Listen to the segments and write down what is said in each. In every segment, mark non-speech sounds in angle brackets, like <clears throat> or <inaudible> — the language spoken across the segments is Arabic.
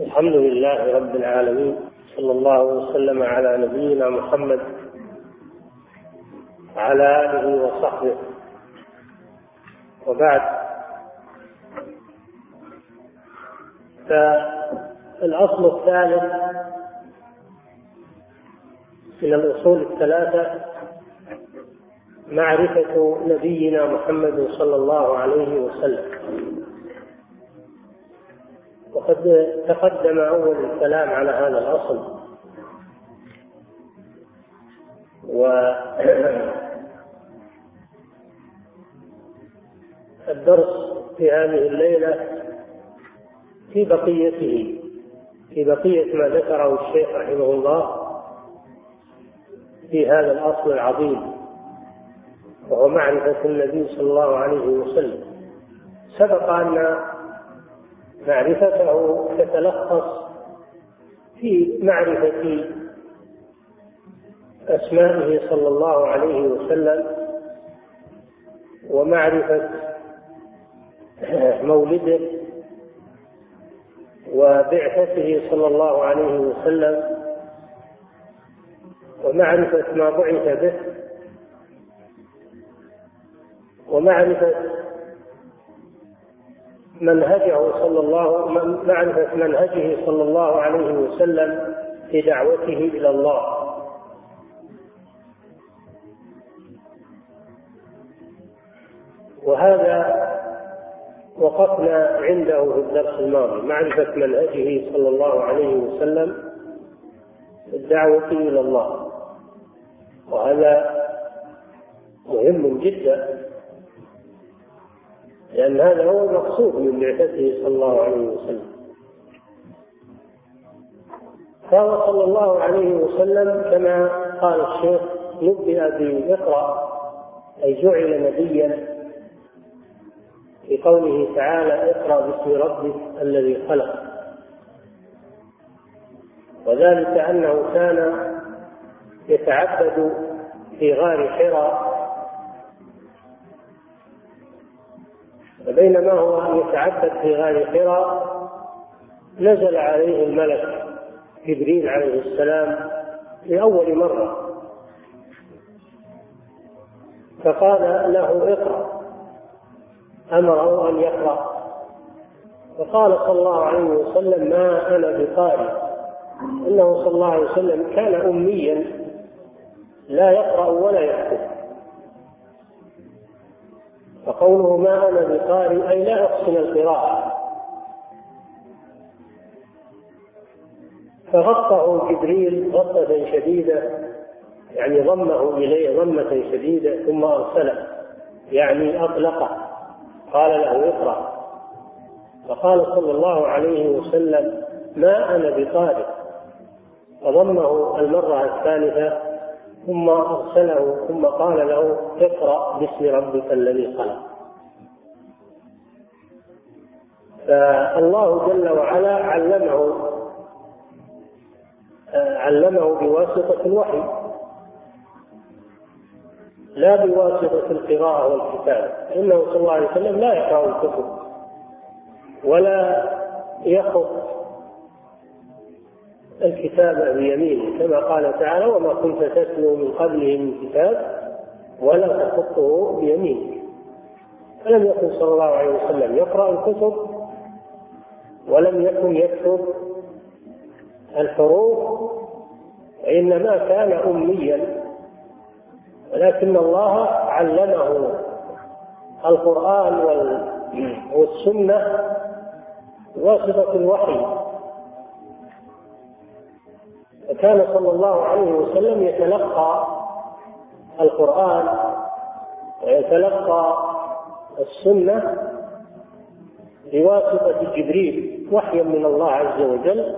الحمد لله رب العالمين صلى الله وسلم على نبينا محمد وعلى آله وصحبه. وبعد فالأصل الثالث من الأصول الثلاثة معرفة نبينا محمد صلى الله عليه وسلم. وقد تقدم أول الكلام على هذا الأصل. والدرس <clears throat> في هذه الليلة في بقيته في بقية ما ذكره الشيخ رحمه الله في هذا الأصل العظيم وهو معرفة النبي صلى الله عليه وسلم. سبق أن معرفته تتلخص في معرفة أسمائه صلى الله عليه وسلم ومعرفة مولده وبعثته صلى الله عليه وسلم ومعرفة ما بعث به ومعرفة منهجه صلى الله معرفة منهجه صلى الله عليه وسلم في دعوته إلى الله. وهذا وقفنا عنده في الدرس الماضي معرفة منهجه صلى الله عليه وسلم في الدعوة إلى الله. وهذا مهم جدا. لأن هذا هو المقصود من بعثته صلى الله عليه وسلم. قال صلى الله عليه وسلم كما قال الشيخ نبئ بإقرأ أي جعل نبيا في قوله تعالى اقرأ باسم ربك الذي خلق. وذلك أنه كان يتعبد في غار حراء فبينما هو يتعبد في غار حراء نزل عليه الملك جبريل عليه السلام لأول مرة. فقال له اقرأ. أمره أن يقرأ. فقال صلى الله عليه وسلم ما أنا بقارئ. إنه صلى الله عليه وسلم كان أميا لا يقرأ ولا يكتب. فقوله ما أنا بقارئ أي لا أحسن القراءة. فغطه جبريل غطة شديدة يعني ضمه إليه ضمة شديدة ثم أرسله يعني أطلقه. قال له اقرأ. فقال صلى الله عليه وسلم ما أنا بقارئ فضمه المرة الثالثة ثم أرسله ثم قال له اقرأ باسم ربك الذي خلق. فالله جل وعلا علمه علمه بواسطة الوحي لا بواسطة القراءة والكتابة إنه صلى الله عليه وسلم لا يقرأ الكتب ولا يخط الكتاب بيمينه كما قال تعالى وما كنت تتلو من قبله من كتاب ولا تخطه بيمينك. فلم يكن صلى الله عليه وسلم يقرأ الكتب ولم يكن يكتب الحروف وإنما كان أميا. ولكن الله علمه القرآن والسنة بواسطة الوحي. وكان صلى الله عليه وسلم يتلقى القرآن ويتلقى السنة بواسطة جبريل وحيا من الله عز وجل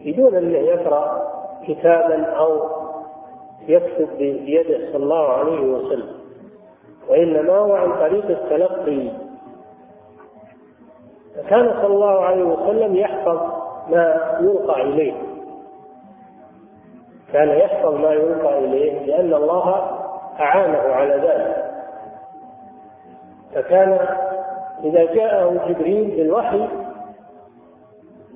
بدون أن يقرأ كتابا أو يكتب بيده صلى الله عليه وسلم. وإنما هو عن طريق التلقي. فكان صلى الله عليه وسلم يحفظ ما يلقى إليه. كان يحفظ ما يلقى إليه لأن الله أعانه على ذلك. فكان إذا جاءه جبريل بالوحي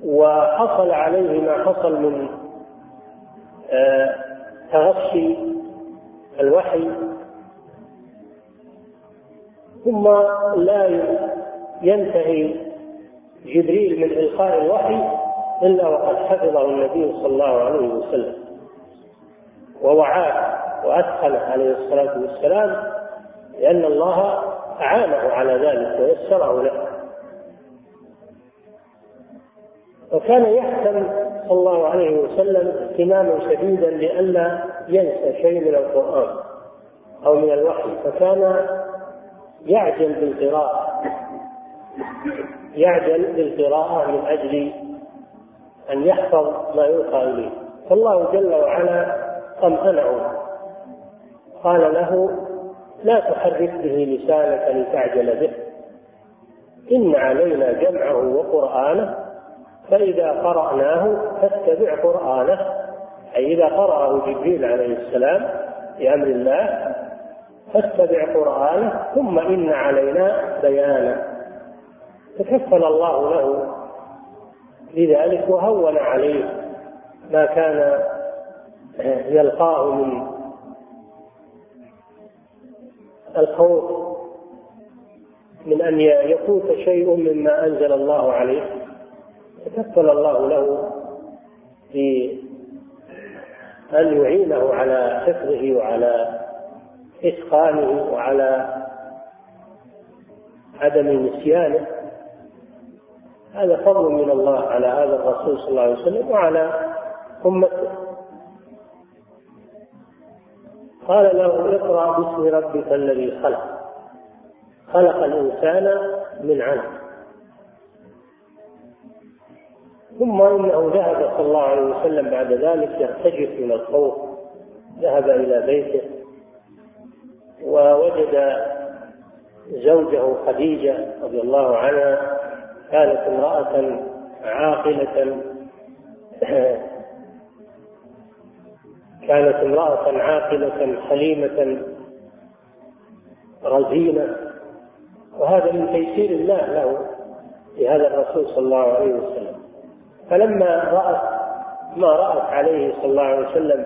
وحصل عليه ما حصل من آه، تغشي الوحي ثم لا ينتهي جبريل من إلقاء الوحي إلا وقد حفظه النبي صلى الله عليه وسلم. ووعاه وأتقنه عليه الصلاة والسلام لأن الله أعانه على ذلك ويسره له. وكان يهتم صلى الله عليه وسلم اهتماما شديدا لئلا ينسى شيء من القرآن أو من الوحي فكان يعجل بالقراءة. يعجل بالقراءة من أجل أن يحفظ ما يلقى إليه. فالله جل وعلا طمأنه قال له لا تحرك به لسانك لتعجل به. إن علينا جمعه وقرآنه فإذا قرأناه فاتبع قرآنه. أي إذا قرأه جبريل عليه السلام بأمر الله فاتبع قرآنه ثم إن علينا بيانه. تكفل الله له لذلك وهون عليه ما كان يلقاه من الخوف من أن يفوت شيء مما أنزل الله عليه تكفل الله له في أن يعينه على حفظه وعلى إتقانه وعلى عدم نسيانه. هذا فضل من الله على هذا الرسول صلى الله عليه وسلم وعلى أمته. قال له اقرأ باسم ربك الذي خلق. خلق الإنسان من علق ثم إنه ذهب صلى الله عليه وسلم بعد ذلك يرتجف من الخوف. ذهب إلى بيته ووجد زوجه خديجة رضي الله عنها كانت امرأة عاقلة. <clears throat> كانت امرأة عاقلة حليمة رزينة. وهذا من تيسير الله له لهذا الرسول صلى الله عليه وسلم. فلما رأت ما رأت عليه صلى الله عليه وسلم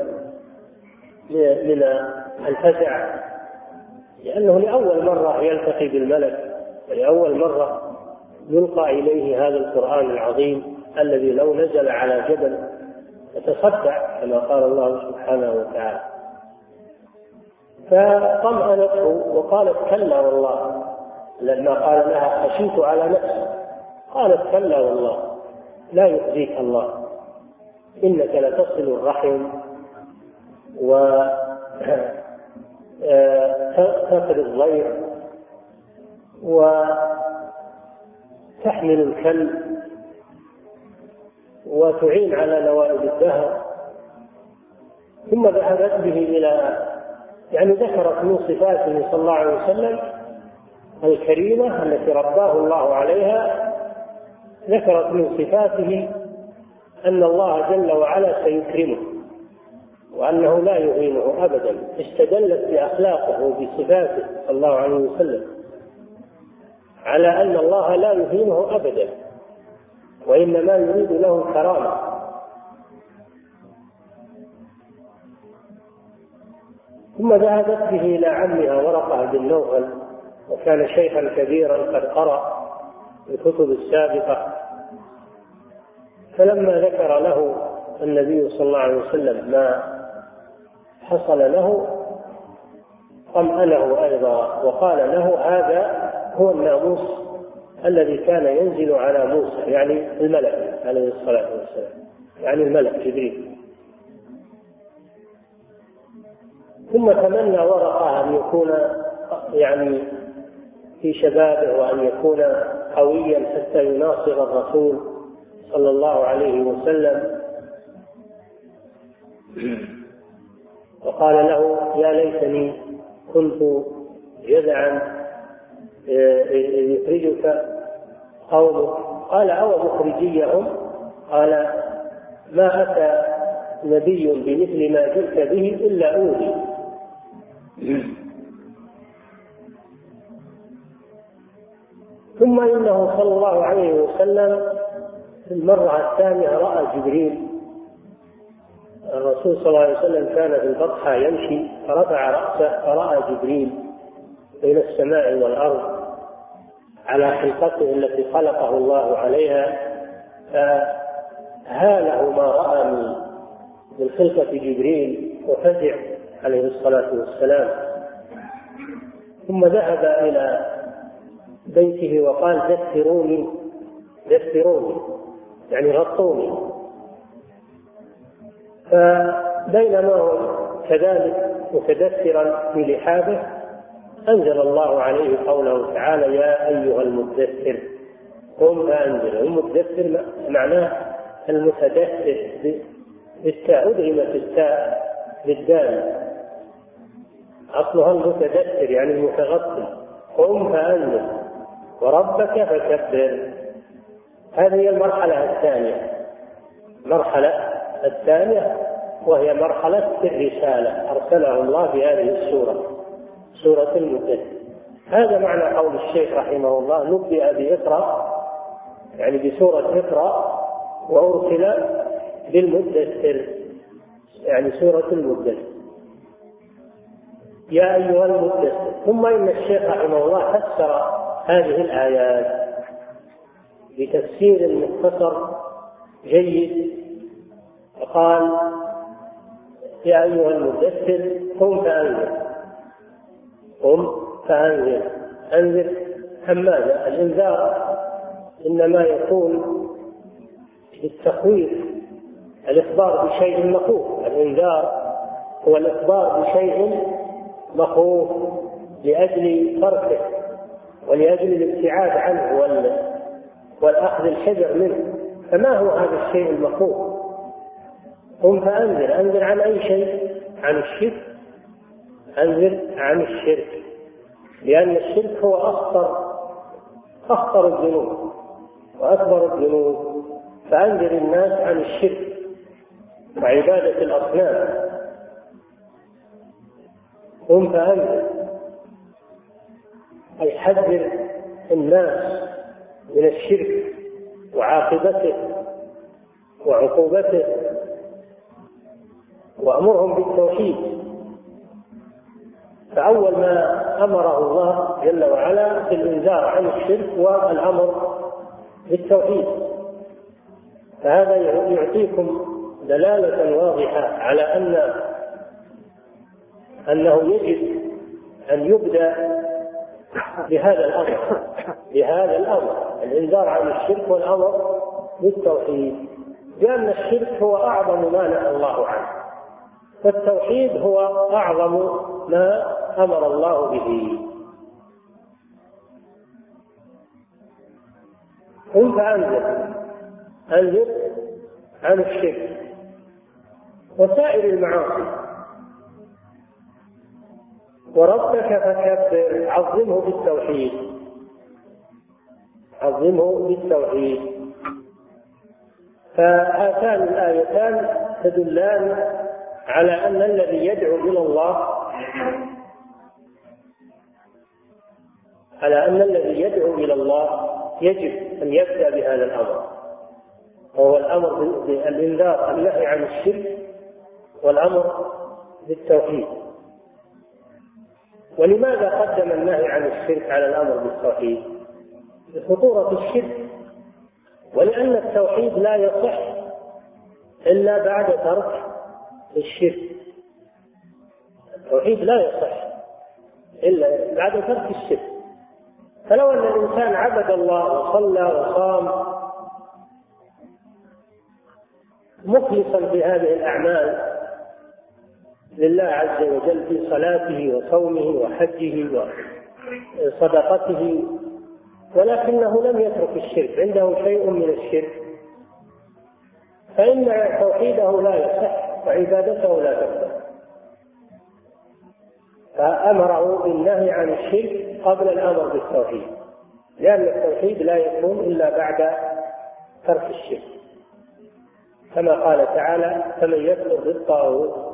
من الفزع لأنه لأول مرة يلتقي بالملك ولأول مرة يلقى إليه هذا القرآن العظيم الذي لو نزل على جبل يتصدع كما قال الله سبحانه وتعالى. فطمأنته وقالت كلا والله. لما قال لها خشيت على نفسي. قالت كلا والله. لا يؤذيك الله. إنك لتصل الرحم و <clears throat> تقري الضيف وتحمل الكلب. وتعين على نوائب الدهر. ثم ذهبت به إلى يعني ذكرت من صفاته صلى الله عليه وسلم الكريمة التي رباه الله عليها. ذكرت من صفاته أن الله جل وعلا سيكرمه وأنه لا يهينه أبدا. استدلت بأخلاقه وبصفاته صلى الله عليه وسلم على أن الله لا يهينه أبدا. وإنما يريد له الكرامة ثم ذهبت به إلى عمها ورقة بن نوفل وكان شيخا كبيرا قد قرأ الكتب السابقة. فلما ذكر له النبي صلى الله عليه وسلم ما حصل له طمأنه أيضا وقال له هذا هو الناموس الذي كان ينزل على موسى يعني الملك عليه الصلاة والسلام يعني الملك جبريل. ثم تمنى ورقة أن يكون يعني في شبابه وأن يكون قويا حتى يناصر الرسول صلى الله عليه وسلم. وقال له يا ليتني كنت جذعا يخرجك قومك؟ قال أو مخرجيهم؟ قال ما أتى نبي بمثل ما جئت به إلا أوذي. ثم إنه صلى الله عليه وسلم المرة الثانية رأى جبريل. الرسول صلى الله عليه وسلم كان في البطحة يمشي فرفع رأسه فرأى جبريل بين السماء والأرض. على خلقته التي خلقه الله عليها فهاله ما رأى من من خلقة جبريل وفزع عليه الصلاة والسلام. ثم ذهب إلى بيته وقال دثروني دثروني يعني غطوني. فبينما هو كذلك متدثرا في لحافه أنزل الله عليه قوله تعالى يا أيها المدثر. قم فأنزل. المدثر معناه المتدثر بالتاء. أدغمت التاء بالدال. أصلها المتدثر يعني المتغطي. قم فأنزل. وربك فكبر. هذه هي المرحلة الثانية. المرحلة الثانية وهي مرحلة الرسالة. أرسله الله في هذه السورة. سورة المدثر هذا معنى قول الشيخ رحمه الله نبئ بإقرأ يعني بسورة إقرأ وأرسل بالمدثر يعني سورة المدثر يا أيها المدثر. ثم إن الشيخ رحمه الله فسر هذه الآيات بتفسير مختصر جيد. فقال يا أيها المدثر قم فأنذر. قم فأنذر. أنذر عن ماذا؟ الإنذار إنما يكون بالتخويف الإخبار بشيء مخوف. الإنذار هو الإخبار بشيء مخوف لأجل تركه ولأجل الابتعاد عنه والأخذ الحذر منه. فما هو هذا الشيء المخوف؟ قم فأنذر. أنذر عن أي شيء؟ عن الشرك. أنذر عن الشرك لأن الشرك هو أخطر أخطر الذنوب وأكبر الذنوب. فأنذر الناس عن الشرك وعبادة الأصنام. قم فأنذر. أي حذر الناس من الشرك وعاقبته وعقوبته. وأمرهم بالتوحيد. فأول ما أمره الله جل وعلا بالإنذار عن الشرك والأمر بالتوحيد. فهذا يعطيكم دلالة واضحة على أن أنه يجب أن يبدأ بهذا الأمر بهذا الأمر الإنذار عن الشرك والأمر بالتوحيد. لأن الشرك هو أعظم ما نهى الله عنه فالتوحيد هو أعظم ما أمر الله به. قم فأنذر. أنذر عن الشرك وسائر المعاصي. وربك فكبر. عظمه بالتوحيد. عظمه بالتوحيد. فهاتان الآيتان تدلان على أن الذي يدعو إلى الله على أن الذي يدعو إلى الله يجب أن يبدأ بهذا الأمر. وهو الأمر بالإنذار النهي عن الشرك والأمر بالتوحيد. ولماذا قدم النهي عن الشرك على الأمر بالتوحيد؟ لخطورة الشرك. ولأن التوحيد لا يصح إلا بعد ترك الشرك. التوحيد لا يصح إلا بعد ترك الشرك. فلو أن الإنسان عبد الله وصلى وصام مخلصا في هذه الأعمال لله عز وجل في صلاته وصومه وحجه وصدقته ولكنه لم يترك الشرك عنده شيء من الشرك فإن توحيده لا يصح وعبادته لا تصح فأمره بالنهي عن الشرك قبل الأمر بالتوحيد. لأن التوحيد لا يكون إلا بعد ترك الشرك. كما قال تعالى فمن يكفر بالطاغوت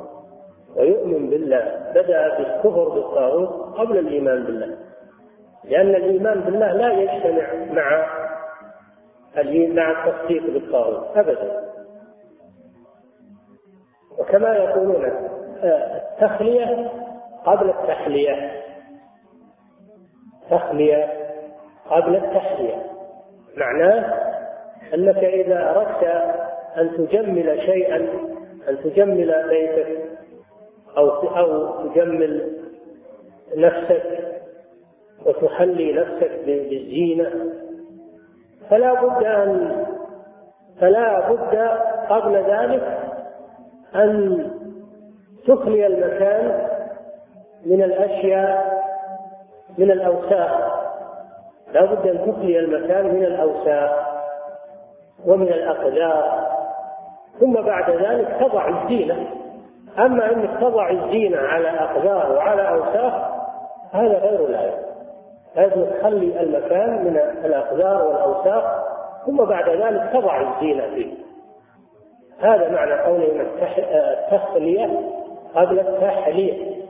ويؤمن بالله بدأ بالكفر بالطاغوت قبل الإيمان بالله. لأن الإيمان بالله لا يجتمع مع مع التصديق بالطاغوت أبدا. وكما يقولون آه، التخلية قبل التحلية تخلية قبل التحلية معناه أنك إذا أردت أن تجمل شيئا أن تجمل بيتك أو أو تجمل نفسك وتحلي نفسك بالزينة فلا بد أن فلا بد قبل ذلك أن تخلي المكان من الأشياء من الأوساخ. لا بد أن تخلي المكان من الأوساخ ومن الأقدار. ثم بعد ذلك تضع الزينة. أما أنك تضع الزينة على أقدار وعلى أوساخ هذا غير لازم لازم تخلي المكان من الأقدار والأوساخ ثم بعد ذلك تضع الزينة فيه. هذا معنى قولهم التخلية قبل التحلية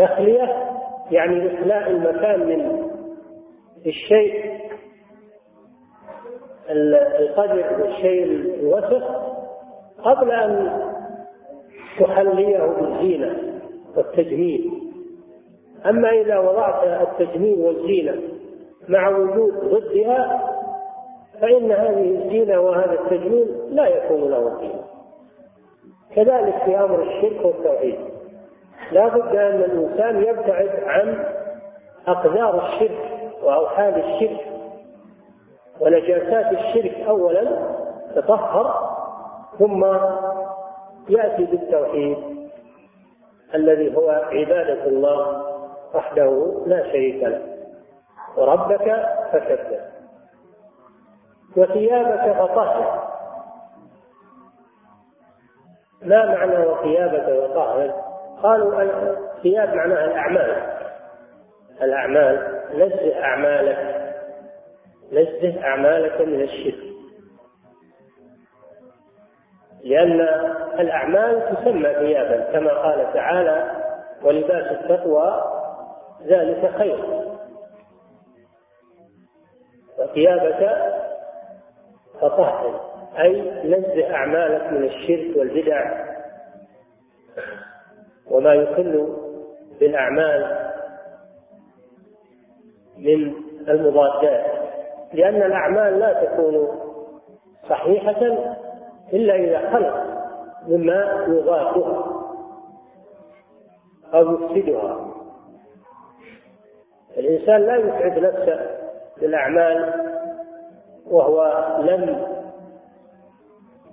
تخلية يعني إخلاء المكان من الشيء القدر والشيء الوسخ قبل أن تحليه بالزينة والتجميل. أما إذا وضعت التجميل والزينة مع وجود ضدها فإن هذه الزينة وهذا التجميل لا يكون له قيمة. كذلك في أمر الشرك والتوحيد. لا بد أن الإنسان يبتعد عن أقدار الشرك وأوحال الشرك ونجاسات الشرك أولا تطهر ثم يأتي بالتوحيد الذي هو عبادة الله وحده لا شريك له. وربك فكبر وثيابك فطهر. ما معنى وثيابك وطهر؟ قالوا الثياب معناها الأعمال. الأعمال نزه أعمالك. نزه أعمالك من الشرك. لأن الأعمال تسمى ثيابا كما قال تعالى ولباس التقوى ذلك خير. وثيابك فطهر أي نزه أعمالك من الشرك والبدع. وما يخل بالأعمال من المضادات لأن الأعمال لا تكون صحيحة إلا إذا خلق مما يضادها أو يفسدها. الإنسان لا يسعد نفسه بالأعمال وهو لم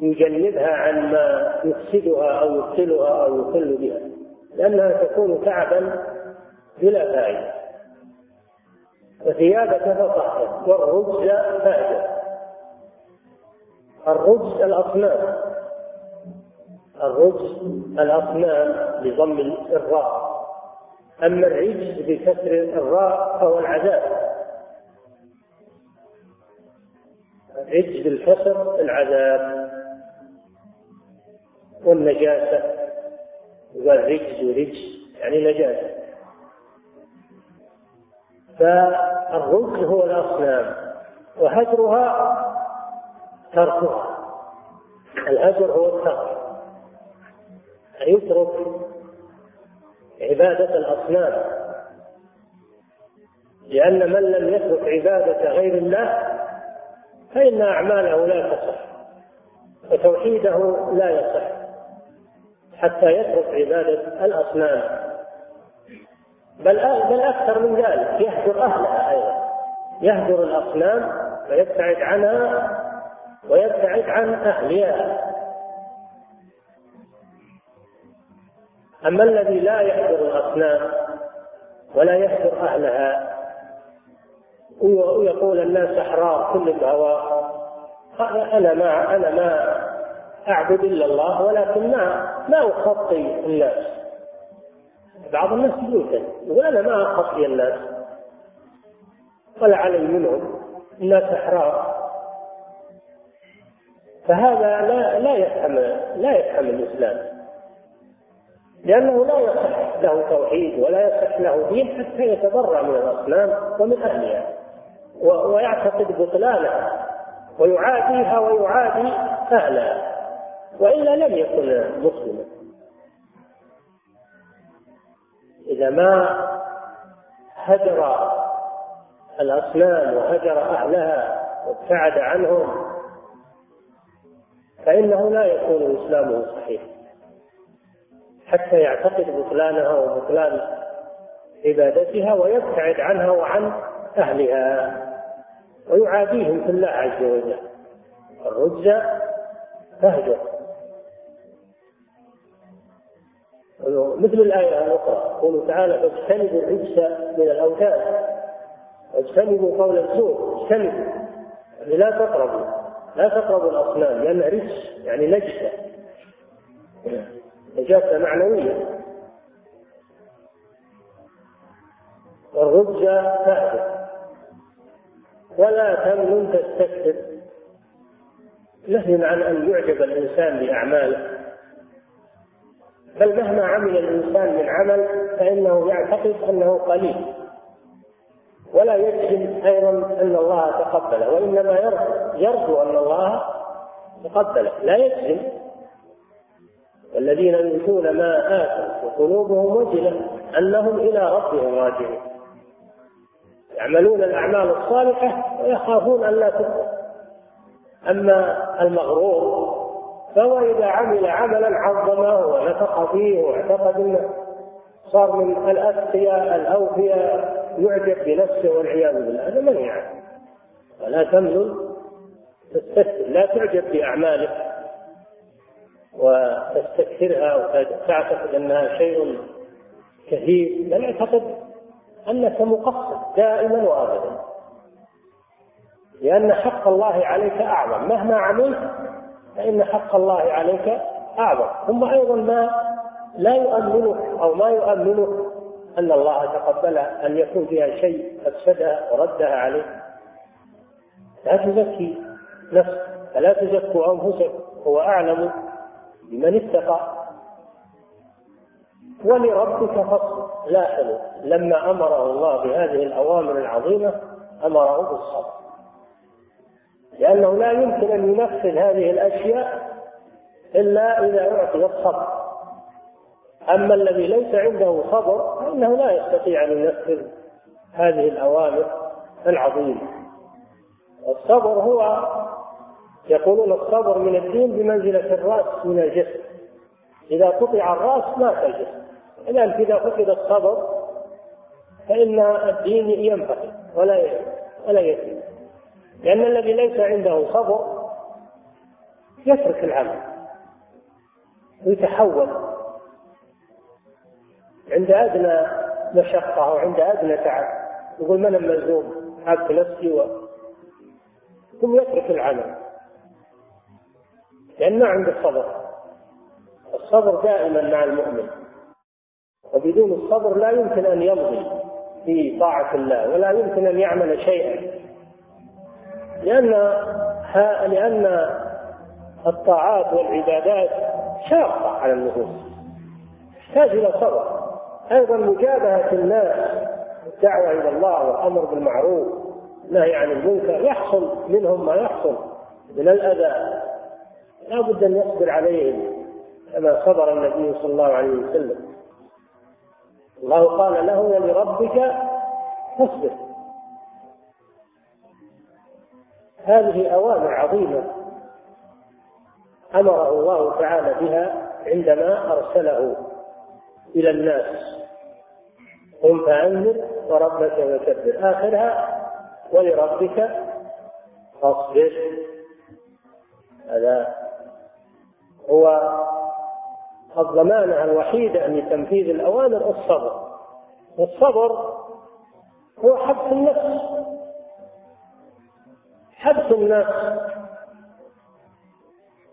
يجنبها عن ما يفسدها أو يبطلها أو يخل بها. لأنها تكون تعبا بلا فائدة. وثيابك فطهر والرجز فاجر الرجز الأصنام. الرجز الأصنام بضم الراء. أما الرجز بكسر الراء فهو العذاب. الرجز بالكسر العذاب. والنجاسة. يقال رجز ورجز يعني نجاسة. فالرجز هو الأصنام وهجرها تركها. الهجر هو الترك. يترك عبادة الأصنام. لأن من لم يترك عبادة غير الله فإن أعماله لا تصح وتوحيده لا يصح. حتى يترك عبادة الأصنام. بل بل أكثر من ذلك. يهجر أهلها أيضا. يهجر الأصنام ويبتعد عنها ويبتعد عن أهلها. أما الذي لا يحضر الأصنام ولا يحضر أهلها ويقول الناس أحرار كل الهوى. أنا ما أنا ما أعبد إلا الله ولكن ما ما أخطي الناس. بعض الناس يقول أنا ما أخطي الناس. ولا علي منهم الناس أحرار. فهذا لا لا يفهم لا يفهم الإسلام. لأنه لا يصح له توحيد ولا يصح له دين حتى يتبرأ من الأصنام ومن أهلها. ويعتقد بطلانها ويعاديها ويعادي أهلها. وإلا لم يكن مسلما. إذا ما هجر الأصنام وهجر أهلها وابتعد عنهم فإنه لا يكون إسلامه صحيح. حتى يعتقد بطلانها وبطلان عبادتها ويبتعد عنها وعن أهلها ويعاديهم في الله عز وجل. الرجز فهجر مثل الآية الأخرى يقول تعالى فاجتنبوا الرجس من الأوثان. واجتنبوا قول الزور اجتنبوا. يعني لا تقربوا لا تقربوا الأصنام لأنها رجس يعني نجسة. نجاسة معنوية. والرجز فاحش ولا تمنن تستكثر. نهي عن أن يعجب الإنسان بأعماله. بل مهما عمل الإنسان من عمل فإنه يعتقد أنه قليل. ولا يجزم أيضا أن الله تقبله وإنما يرجو, يرجو أن الله تقبله لا يجزم والذين يؤتون ما آتوا وقلوبهم وجلة أنهم إلى ربهم راجعون. يعملون الأعمال الصالحة ويخافون أن لا تقبل أما المغرور فهو إذا عمل عملا عظمه ونفق فيه واعتقد أنه صار من الأتقياء الأوفياء يعجب بنفسه والعياذ بالله. هذا من يعني ولا تمنن تستكثر لا تعجب بأعمالك وتستكثرها وتعتقد أنها شيء كثير. بل اعتقد أنك مقصر دائما وأبدا لأن حق الله عليك أعظم. مهما عملت فإن حق الله عليك أعظم. ثم أيضا ما لا يؤمنك أو ما يؤمنك أن الله تقبل أن يكون فيها شيء أفسدها وردها عليه لا تزكي نفسك فلا تزكوا أنفسكم هو أعلم بمن اتقى. ولربك فصل لاحظوا لما أمره الله بهذه الأوامر العظيمة أمره بالصبر. لأنه لا يمكن أن ينفذ هذه الأشياء إلا إذا اعطي الصبر أما الذي ليس عنده صبر فإنه لا يستطيع أن ينفذ هذه الأوامر العظيمة. الصبر هو يقولون الصبر من الدين بمنزلة الرأس من الجسد إذا قطع الرأس مات الجسد لذلك إذا فقد الصبر فإن الدين ينفقد ولا ولا يتم لأن الذي ليس عنده صبر يترك العمل ويتحول عند أدنى مشقة أو عند أدنى تعب يقول من الملزوم؟ حاك نفسي و... ثم يترك العمل. لأن ما عنده صبر الصبر دائما مع المؤمن. وبدون الصبر لا يمكن أن يمضي في طاعة الله ولا يمكن أن يعمل شيئا. لأن لأن الطاعات والعبادات شاقة على النفوس تحتاج إلى صبر. أيضا مجابهة الناس الدعوة إلى الله والأمر بالمعروف النهي عن المنكر يحصل منهم ما يحصل من الأذى. لا بد أن يصبر عليهم كما صبر النبي صلى الله عليه وسلم. الله قال له ولربك فاصبر. هذه أوامر عظيمة أمره الله تعالى بها عندما أرسله إلى الناس. قم فأنذر وربك فكبر. آخرها ولربك فاصبر. هذا هو الضمانة الوحيدة لتنفيذ الأوامر الصبر والصبر هو حبس النفس. حبس النفس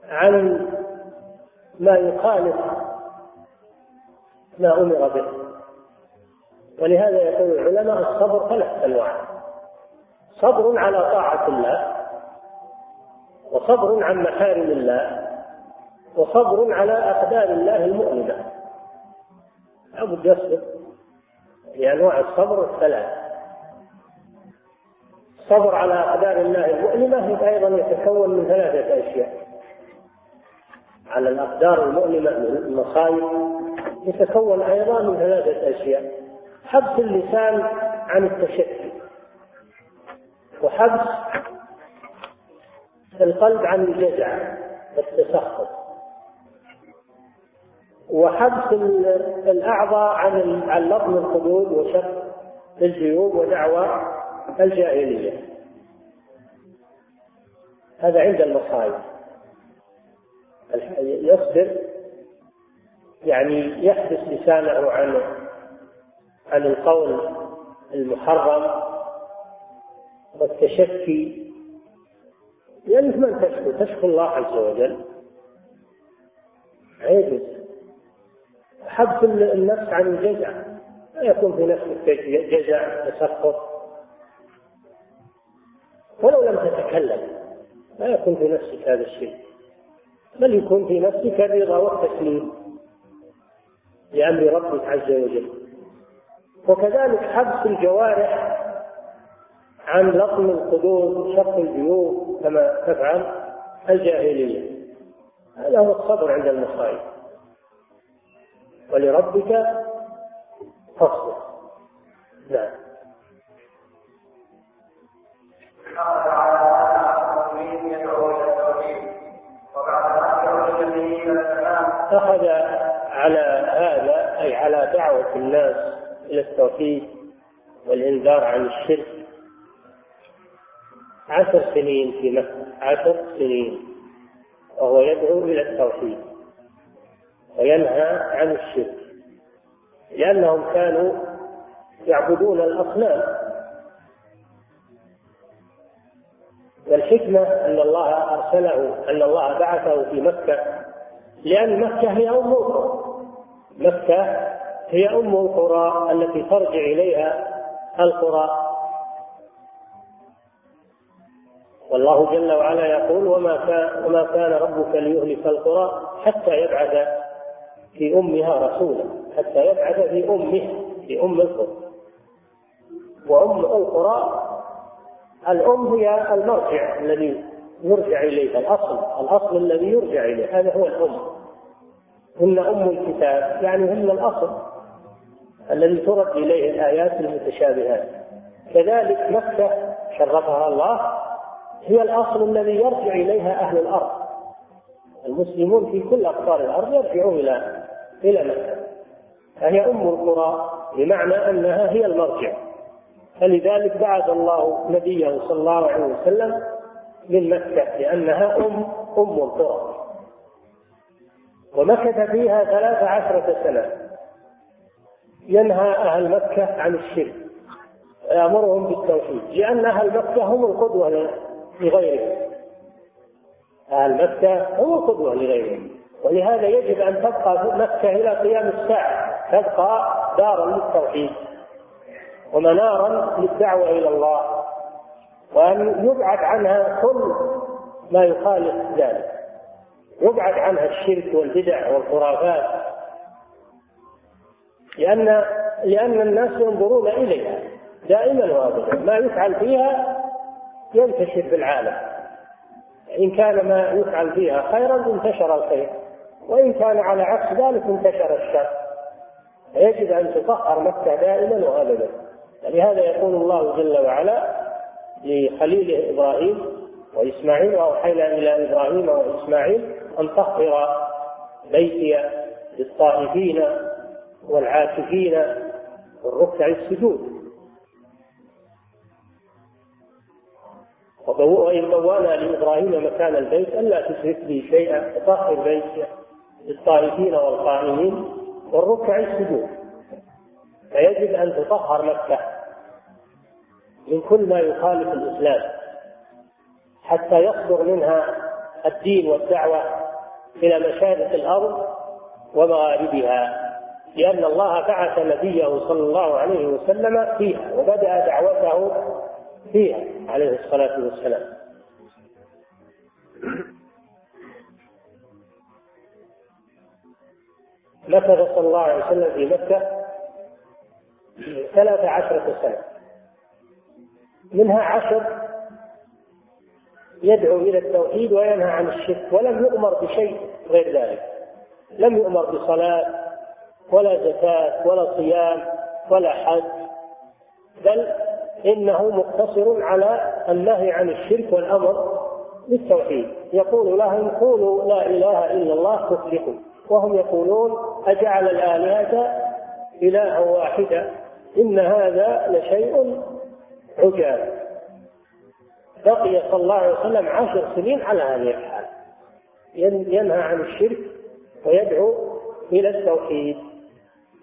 عن ما يخالف ما أمر به. ولهذا يقول العلماء الصبر ثلاث أنواع. صبر على طاعة الله وصبر عن محارم الله وصبر على أقدار الله المؤلمة لابد يصبر. لأنواع الصبر الثلاث الصبر على أقدار الله المؤلمة أيضا يتكون من ثلاثة أشياء. على الأقدار المؤلمة من المصائب يتكون أيضا من ثلاثة أشياء. حبس اللسان عن التشكي وحبس القلب عن الجزع والتسخط. وحبس الأعضاء عن عن لطم الخدود وشق الجيوب ودعوى الجاهلية. هذا عند المصائب يصبر يعني يحبس لسانه عن عن القول المحرم والتشكي. لأنك من تشكو؟ تشكو الله عز وجل. عجز. حبس النفس عن الجزع. لا يكون في نفسك جزع تسخط. ولو لم تتكلم لا يكون في نفسك هذا الشيء. بل يكون في نفسك الرضا والتسليم لأمر ربك عز وجل. وكذلك حبس الجوارح عن لطم الخدود وشق الجيوب كما تفعل الجاهلية. هذا هو الصبر عند المصائب. ولربك فاصبر. نعم. أخذ على هذا أي على دعوة الناس إلى التوحيد والإنذار عن الشرك. عشر سنين في مكة عشر سنين. وهو يدعو إلى التوحيد وينهى عن الشرك لأنهم كانوا يعبدون الأصنام. والحكمة أن الله أرسله أن الله بعثه في مكة لأن مكة هي أم القرى مكة هي أم القرى التي ترجع إليها القرى. والله جل وعلا يقول وما كان وما كان ربك ليهلك القرى حتى يبعث في أمها رسولا حتى يبعث في أمه في أم القرى. وأم القرى الام هي المرجع الذي يرجع إليه الأصل الأصل الذي يرجع إليه هذا هو الأم. هن أم الكتاب يعني هن الأصل الذي ترد إليه الآيات المتشابهات. كذلك مكة شرفها الله هي الأصل الذي يرجع إليها أهل الأرض. المسلمون في كل أقطار الأرض يرجعون إلى إلى مكة. فهي أم القرى بمعنى أنها هي المرجع. فلذلك بعث الله نبيه صلى الله عليه وسلم من مكة لأنها أم أم القرى. ومكث فيها ثلاث عشرة سنة. ينهى أهل مكة عن الشرك ويأمرهم بالتوحيد لأن أهل مكة هم القدوة لغيره أهل مكة هم القدوة لغيرهم. ولهذا يجب أن تبقى مكة إلى قيام الساعة تبقى دارا للتوحيد. ومنارا للدعوة إلى الله وأن يبعد عنها كل ما يخالف ذلك. يبعد عنها الشرك والبدع والخرافات. لأن لأن الناس ينظرون إليها دائما وابدا. ما يفعل فيها ينتشر في العالم. إن كان ما يفعل فيها خيرا انتشر الخير وإن كان على عكس ذلك انتشر الشر. فيجب أن تطهر مكة دائما وأبدا. لهذا يقول الله جل وعلا لخليله إبراهيم وإسماعيل وأوحينا إلى إبراهيم وإسماعيل أن طهر بيتي للطائفين والعاكفين والركع السجود. وإن بوانا لإبراهيم مكان البيت ألا تشرك به شيئا وطهر بيتي للطائفين والقائمين والركع السجود. فيجب أن تطهر مكة. من كل ما يخالف الإسلام حتى يصدر منها الدين والدعوة إلى مشارق الأرض ومغاربها لأن الله بعث نبيه صلى الله عليه وسلم فيها وبدأ دعوته فيها عليه الصلاة والسلام. مكث صلى الله عليه وسلم في مكة ثلاث عشرة سنة. منها عشر يدعو إلى التوحيد وينهى عن الشرك ولم يؤمر بشيء غير ذلك. لم يؤمر بصلاة ولا زكاة ولا صيام ولا حج بل إنه مقتصر على النهي عن الشرك والأمر بالتوحيد. يقول لهم قولوا لا إله إلا الله تفلحوا. وهم يقولون أجعل الآلهة إلها واحدا إن هذا لشيء عجاب بقي صلى الله عليه وسلم عشر سنين على هذه الحال. ينهى عن الشرك ويدعو إلى التوحيد.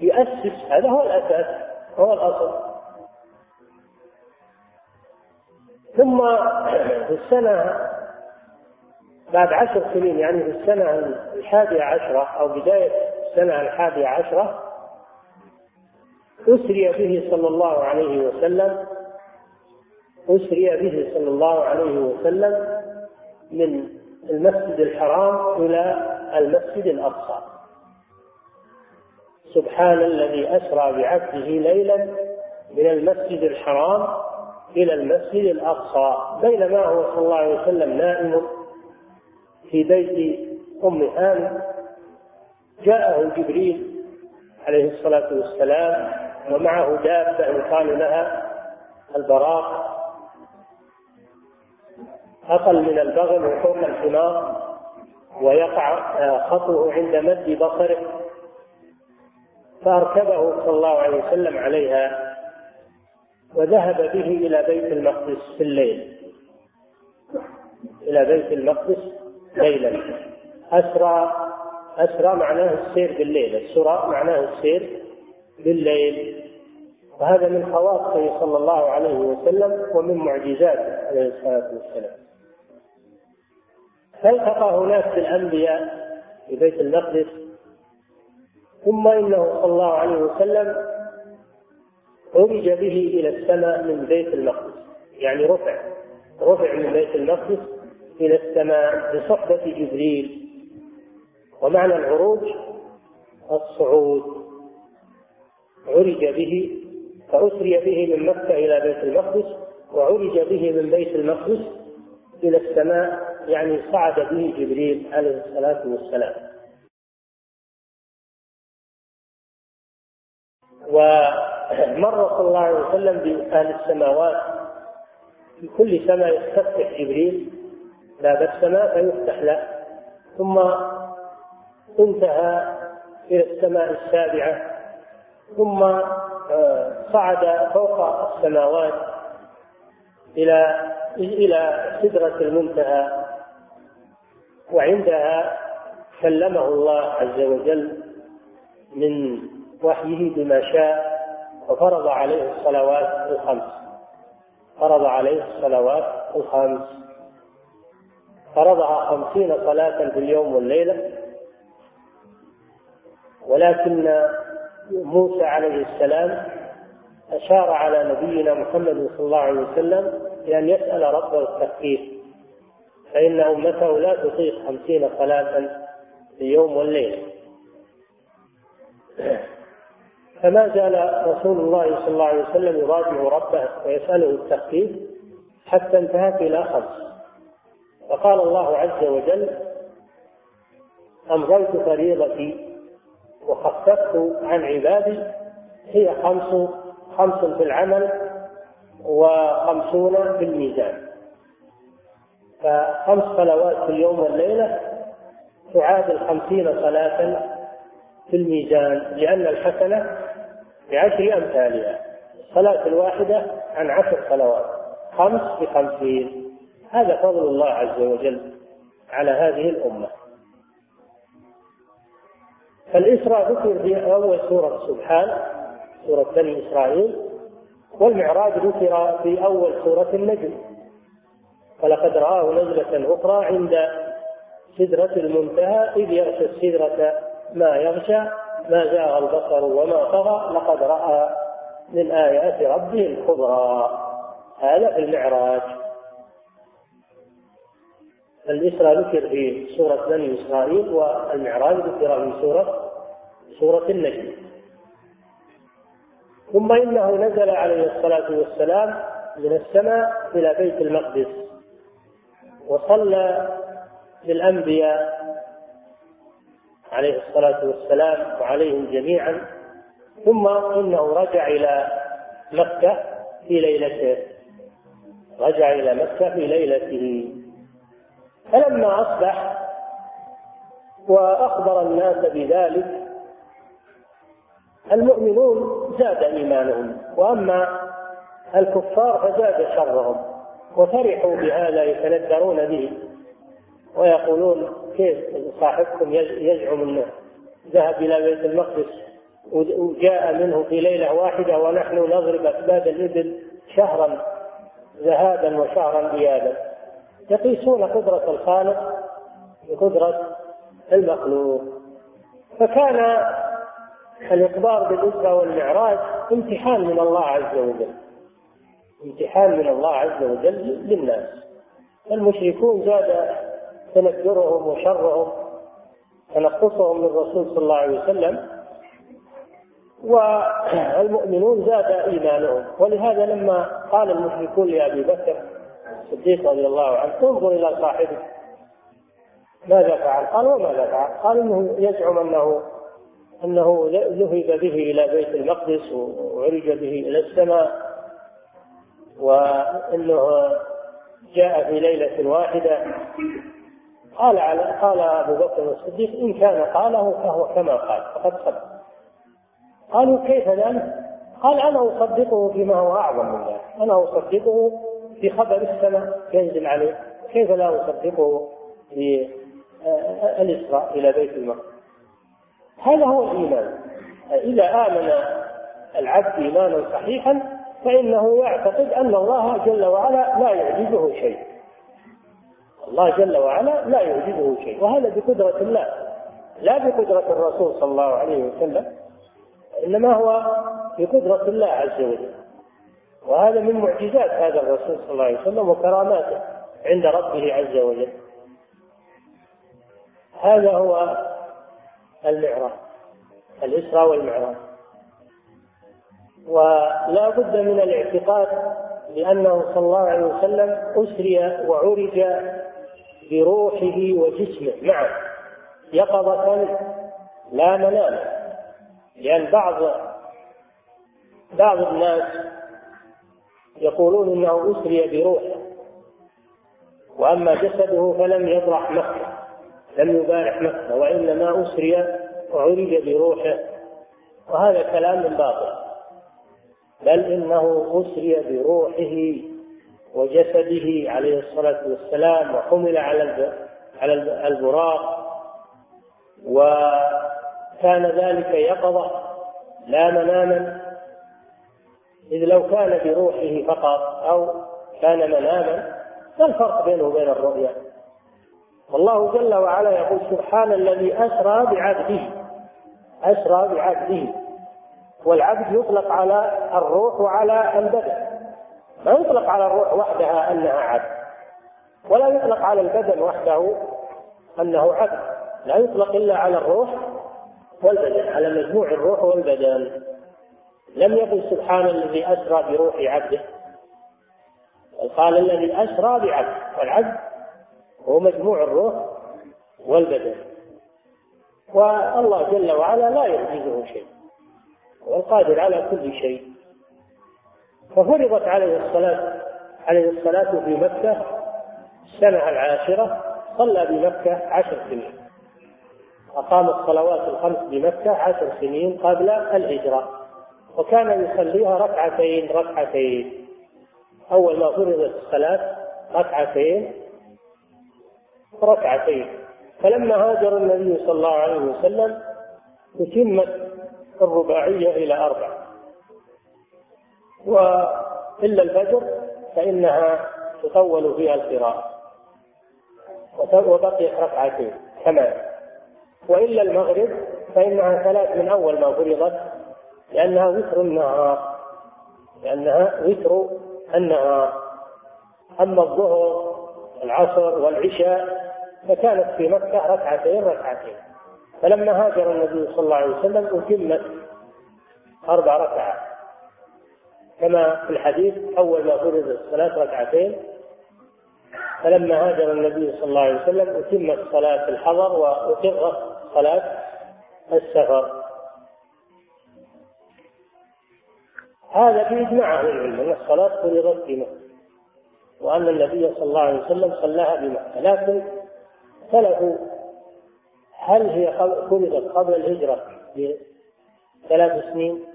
يؤسس هذا هو الأساس هو الأصل. ثم <clears throat> في السنة بعد عشر سنين يعني في السنة الحادية عشرة أو بداية السنة الحادية عشرة أسري به صلى الله عليه وسلم أسري به صلى الله عليه وسلم من المسجد الحرام إلى المسجد الأقصى. سبحان الذي أسرى بعبده ليلا من المسجد الحرام إلى المسجد الأقصى. بينما هو صلى الله عليه وسلم نائم في بيت أم هانئ جاءه جبريل عليه الصلاة والسلام ومعه دابة يقال لها البراق. أقل من البغل وفوق الحمار ويقع خطه عند مد بصره. فأركبه صلى الله عليه وسلم عليها وذهب به إلى بيت المقدس في الليل. إلى بيت المقدس ليلا. أسرى أسرى معناه السير بالليل. السرى معناه السير بالليل. وهذا من خواصه صلى الله عليه وسلم ومن معجزاته عليه الصلاة والسلام. فالتقى هناك بالأنبياء في بيت المقدس؟ ثم إنه صلى الله عليه وسلم عرج به إلى السماء من بيت المقدس. يعني رفع رفع من بيت المقدس إلى السماء بصحبة جبريل. ومعنى العروج الصعود. عرج به فأسري به من مكة إلى بيت المقدس وعرج به من بيت المقدس إلى السماء يعني صعد به جبريل عليه الصلاة والسلام. ومر صلى الله عليه وسلم بأهل السماوات في كل سماء يستفتح جبريل باب السماء فيفتح له. ثم انتهى إلى السماء السابعة ثم آه، صعد فوق السماوات إلى إلى سدرة المنتهى. وعندها كلمه الله عز وجل من وحيه بما شاء وفرض عليه الصلوات الخمس. فرض عليه الصلوات الخمس. فرضها خمسين صلاة في اليوم والليلة. ولكن موسى عليه السلام أشار على نبينا محمد صلى الله عليه وسلم بأن يسأل ربه التخفيف فإن أمته لا تطيق خمسين صلاة في يوم والليلة فما زال رسول الله صلى الله عليه وسلم يراجع ربه ويسأله التخفيف حتى انتهت إلى خمس. فقال الله عز وجل أمضيت فريضتي وخففت عن عبادي هي خمس خمس في العمل وخمسون في الميزان. فخمس صلوات في اليوم والليلة تعادل خمسين صلاة في الميزان لأن الحسنة بعشر أمثالها. الصلاة الواحدة عن عشر صلوات. خمس بخمسين. هذا فضل الله عز وجل على هذه الأمة. فالإسراء ذكر في أول سورة سبحان سورة بني إسرائيل والمعراج ذكر في أول سورة النجم. ولقد رآه نزلة أخرى عند سدرة المنتهى إذ يغشى السدرة ما يغشى ما زاغ البصر وما طغى لقد رأى من آيات ربه الكبرى. هذا في المعراج. الإسراء ذكر في سورة بني إسرائيل والمعراج ذكر في سورة سورة النجم. ثم إنه نزل عليه الصلاة والسلام من السماء إلى بيت المقدس. وصلى بالأنبياء عليه الصلاة والسلام وعليهم جميعا. ثم إنه رجع إلى مكة في ليلته. رجع إلى مكة في ليلته. فلما أصبح وأخبر الناس بذلك المؤمنون زاد إيمانهم وأما الكفار فزاد شرهم. وفرحوا بهذا يتندرون به. ويقولون كيف صاحبكم يزعم انه ذهب إلى بيت المقدس وجاء منه في ليلة واحدة ونحن نضرب اكباد الإبل شهرا ذهابا وشهرا ايابا يقيسون قدرة الخالق بقدرة المخلوق. فكان الإخبار بالإسرى والمعراج امتحان من الله عز وجل. امتحان من الله عز وجل للناس المشركون زاد تنكرهم وشرهم تنقصهم من الرسول صلى الله عليه وسلم والمؤمنون زاد إيمانهم ولهذا لما قال المشركون لأبي بكر الصديق رضي الله عنه انظر إلى صاحبك ماذا فعل؟ قال وماذا فعل؟ قال إنه يزعم انه أنه ذهب به إلى بيت المقدس وعرج به إلى السماء وإنه جاء في ليلة واحدة. قال على قال أبو بكر الصديق إن كان قاله فهو كما قال فقد صدق قالوا كيف ذلك؟ قال أنا أصدقه فيما هو أعظم من ذلك. أنا أصدقه في خبر السماء ينزل عليه. كيف لا أصدقه في الإسراء إلى بيت المقدس؟ هذا هو الإيمان. إذا آمن العبد إيمانا صحيحا فإنه يعتقد أن الله جل وعلا لا يعجزه شيء. الله جل وعلا لا يعجزه شيء. وهذا بقدرة الله. لا بقدرة الرسول صلى الله عليه وسلم. إنما هو بقدرة الله عز وجل. وهذا من معجزات هذا الرسول صلى الله عليه وسلم وكراماته عند ربه عز وجل. هذا هو المعراج. الإسراء والمعراج. ولا بد من الاعتقاد بأنه صلى الله عليه وسلم أسري وعرج بروحه وجسمه. معا يقظة لا منام. لأن بعض بعض الناس يقولون إنه أسري بروحه. وأما جسده فلم يبرح مكة. لم يبارح مكة. وإنما أسري وعرج بروحه. وهذا كلام باطل. بل إنه أسري بروحه وجسده عليه الصلاة والسلام وحمل على على البراق. وكان ذلك يقظة لا مناما إذ لو كان بروحه فقط أو كان مناما ما الفرق بينه وبين الرؤيا؟ والله جل وعلا يقول سبحان الذي أسرى بعبده أسرى بعبده. والعبد يطلق على الروح وعلى البدن. ما يطلق على الروح وحدها أنها عبد. ولا يطلق على البدن وحده أنه عبد. لا يطلق إلا على الروح والبدن على مجموع الروح والبدن. لم يقل سبحان الذي أسرى بروح عبده. قال الذي أسرى بعبد. والعبد هو مجموع الروح والبدن. والله جل وعلا لا يعجزه شيء. هو القادر على كل شيء. ففرضت عليه الصلاة عليه الصلاة في مكة السنة العاشرة صلى بمكة عشر سنين. أقام الصلوات الخمس بمكة عشر سنين قبل الهجرة. وكان يصليها ركعتين ركعتين. أول ما فرضت الصلاة ركعتين ركعتين. فلما هاجر النبي صلى الله عليه وسلم أتمت الرباعية إلى أربع وإلا الفجر فإنها تطول فيها القراءة. وبقيت ركعتين كمان وإلا المغرب فإنها ثلاث من أول ما فرضت لأنها وتر النهار. لأنها وتر النهار. أما الظهر العصر والعشاء فكانت في مكة ركعتين ركعتين. فلما هاجر النبي صلى الله عليه وسلم أتمت أربع ركعات. كما في الحديث أول ما فرض الصلاة ركعتين فلما هاجر النبي صلى الله عليه وسلم أتمت صلاة الحضر وأقرت صلاة السفر. هذا بإجماع أهل العلم أن الصلاة فرضت في مكة وأن النبي صلى الله عليه وسلم صلاها بمكة لكن اختلفوا هل هي فرضت قبل الهجرة بثلاث سنين؟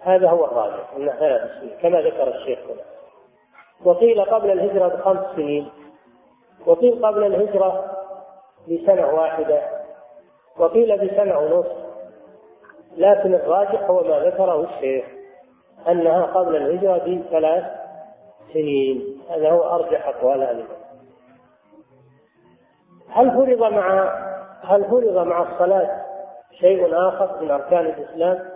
هذا هو الراجح أنها ثلاث سنين كما ذكر الشيخ هنا. وقيل قبل الهجرة بخمس سنين وقيل قبل الهجرة بسنة واحدة وقيل بسنة ونصف. لكن الراجح هو ما ذكره الشيخ أنها قبل الهجرة بثلاث سنين. هذا هو أرجح أقوال أهل هل فرض مع هل فرض مع الصلاة شيء آخر من أركان الإسلام؟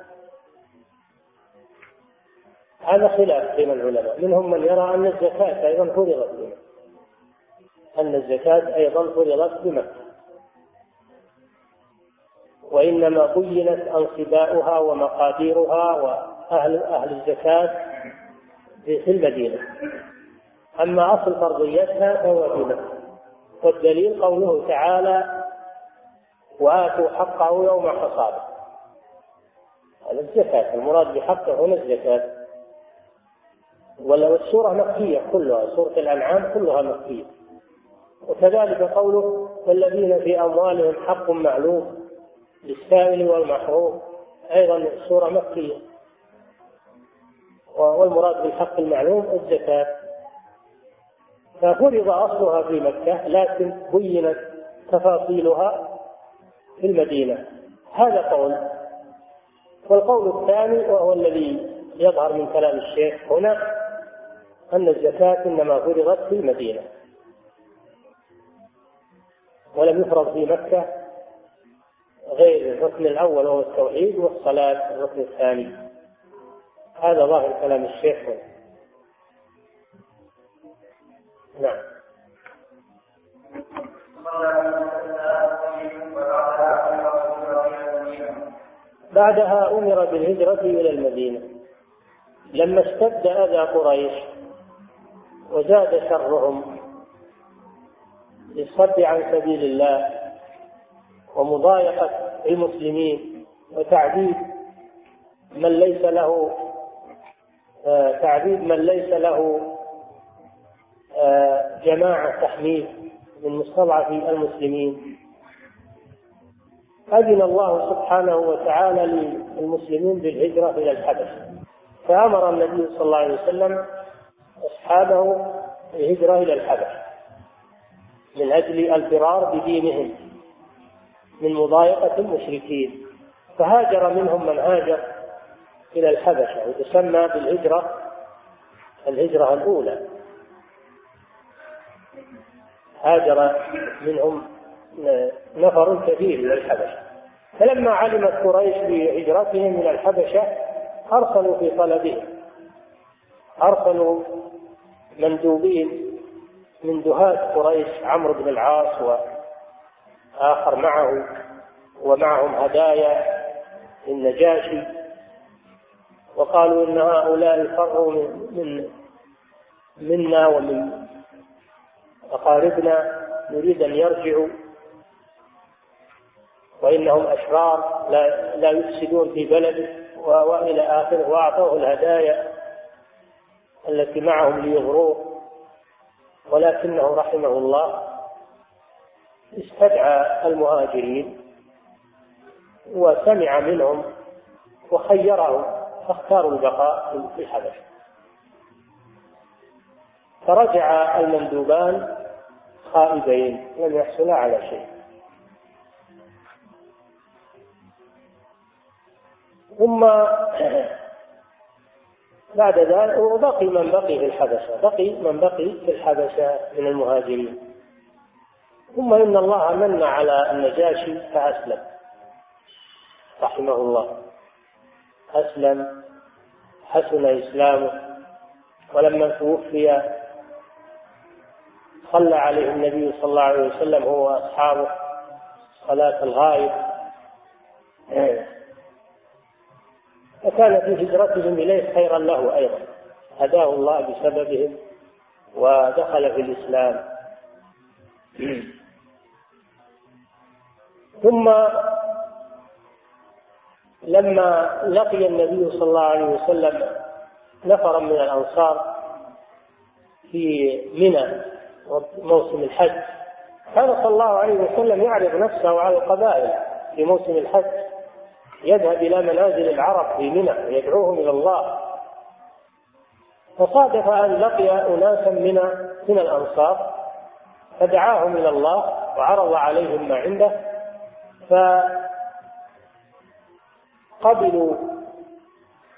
هذا خلاف بين العلماء. منهم من يرى أن الزكاة أيضا فرضت بمكة. أن الزكاة أيضا فرضت بمكة. وإنما بينت أنصباؤها ومقاديرها وأهل أهل الزكاة في المدينة. أما أصل فرضيتها فهو في مكة. والدليل قوله تعالى وآتوا حقه يوم حصاده. هذا الزكاة المراد بحقه هنا الزكاة. ولو السورة مكية كلها سورة الأنعام كلها مكية. وكذلك قوله والذين في أموالهم حق معلوم للسائل والمحروم. أيضا السورة مكية. والمراد بالحق المعلوم الزكاة. ففرض أصلها في مكة لكن بينت تفاصيلها في المدينة. هذا قول. والقول الثاني وهو الذي يظهر من كلام الشيخ هنا أن الزكاة إنما فرضت في المدينة. ولم يفرض في مكة غير الركن الأول وهو التوحيد والصلاة الركن الثاني. هذا ظاهر كلام الشيخ هنا. نعم. بعدها أمر بالهجرة إلى المدينة. لما اشتد أذى قريش وزاد شرهم للصد عن سبيل الله ومضايقة المسلمين وتعذيب من ليس له آه، تعذيب من ليس له آه، جماعة تحميه من مستضعفي المسلمين. أذن الله سبحانه وتعالى للمسلمين بالهجرة إلى الحبشة فأمر النبي صلى الله عليه وسلم أصحابه الهجرة إلى الحبشة من أجل الفرار بدينهم من مضايقة المشركين. فهاجر منهم من هاجر إلى الحبشة وتسمى بالهجرة الهجرة الأولى. هاجر منهم نفر كثير إلى الحبشة. فلما علمت قريش بهجرتهم إلى الحبشة أرسلوا في طلبهم. أرسلوا مندوبين من دهاة قريش عمرو بن العاص وآخر معه ومعهم هدايا للنجاشي وقالوا إن هؤلاء فروا من منا ومن أقاربنا نريد أن يرجعوا. وإنهم أشرار لا, لا يفسدون في بلده وإلى آخره وأعطوه الهدايا التي معهم ليغروه. ولكنه رحمه الله استدعى المهاجرين وسمع منهم وخيرهم فاختاروا البقاء في الحبشة. فرجع المندوبان خائبين لم يحصلا على شيء. ثم <clears throat> بعد ذلك وبقي من بقي في الحبشة بقي من بقي في الحبشة من المهاجرين. ثم إن الله من على النجاشي فأسلم رحمه الله. أسلم حسن إسلامه. ولما توفي صلى عليه النبي صلى الله عليه وسلم هو وأصحابه صلاة الغائب. <clears throat> فكان في هجرتهم إليه خيرا له أيضا. هداه الله بسببهم ودخل في الإسلام. <clears throat> ثم لما لقي النبي صلى الله عليه وسلم نفرا من الأنصار في منى موسم الحج كان صلى الله عليه وسلم يعرض نفسه على القبائل في موسم الحج. يذهب إلى منازل العرب في منى ويدعوهم إلى الله. فصادف أن لقي أناسا من من الأنصار فدعاهم إلى الله وعرض عليهم ما عنده فقبلوا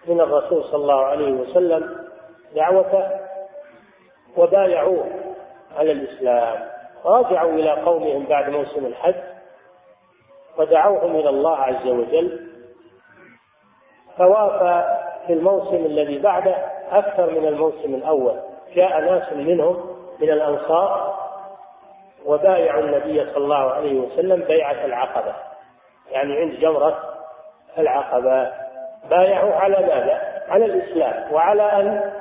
من الرسول صلى الله عليه وسلم دعوته وبايعوه على الإسلام. رجعوا إلى قومهم بعد موسم الحج ودعوهم إلى الله عز وجل فوافى في الموسم الذي بعده أكثر من الموسم الأول. جاء ناس منهم من الأنصار وبايعوا النبي صلى الله عليه وسلم بيعة العقبة. يعني عند جمرة العقبة. بايعوا على ماذا؟ على الإسلام وعلى أن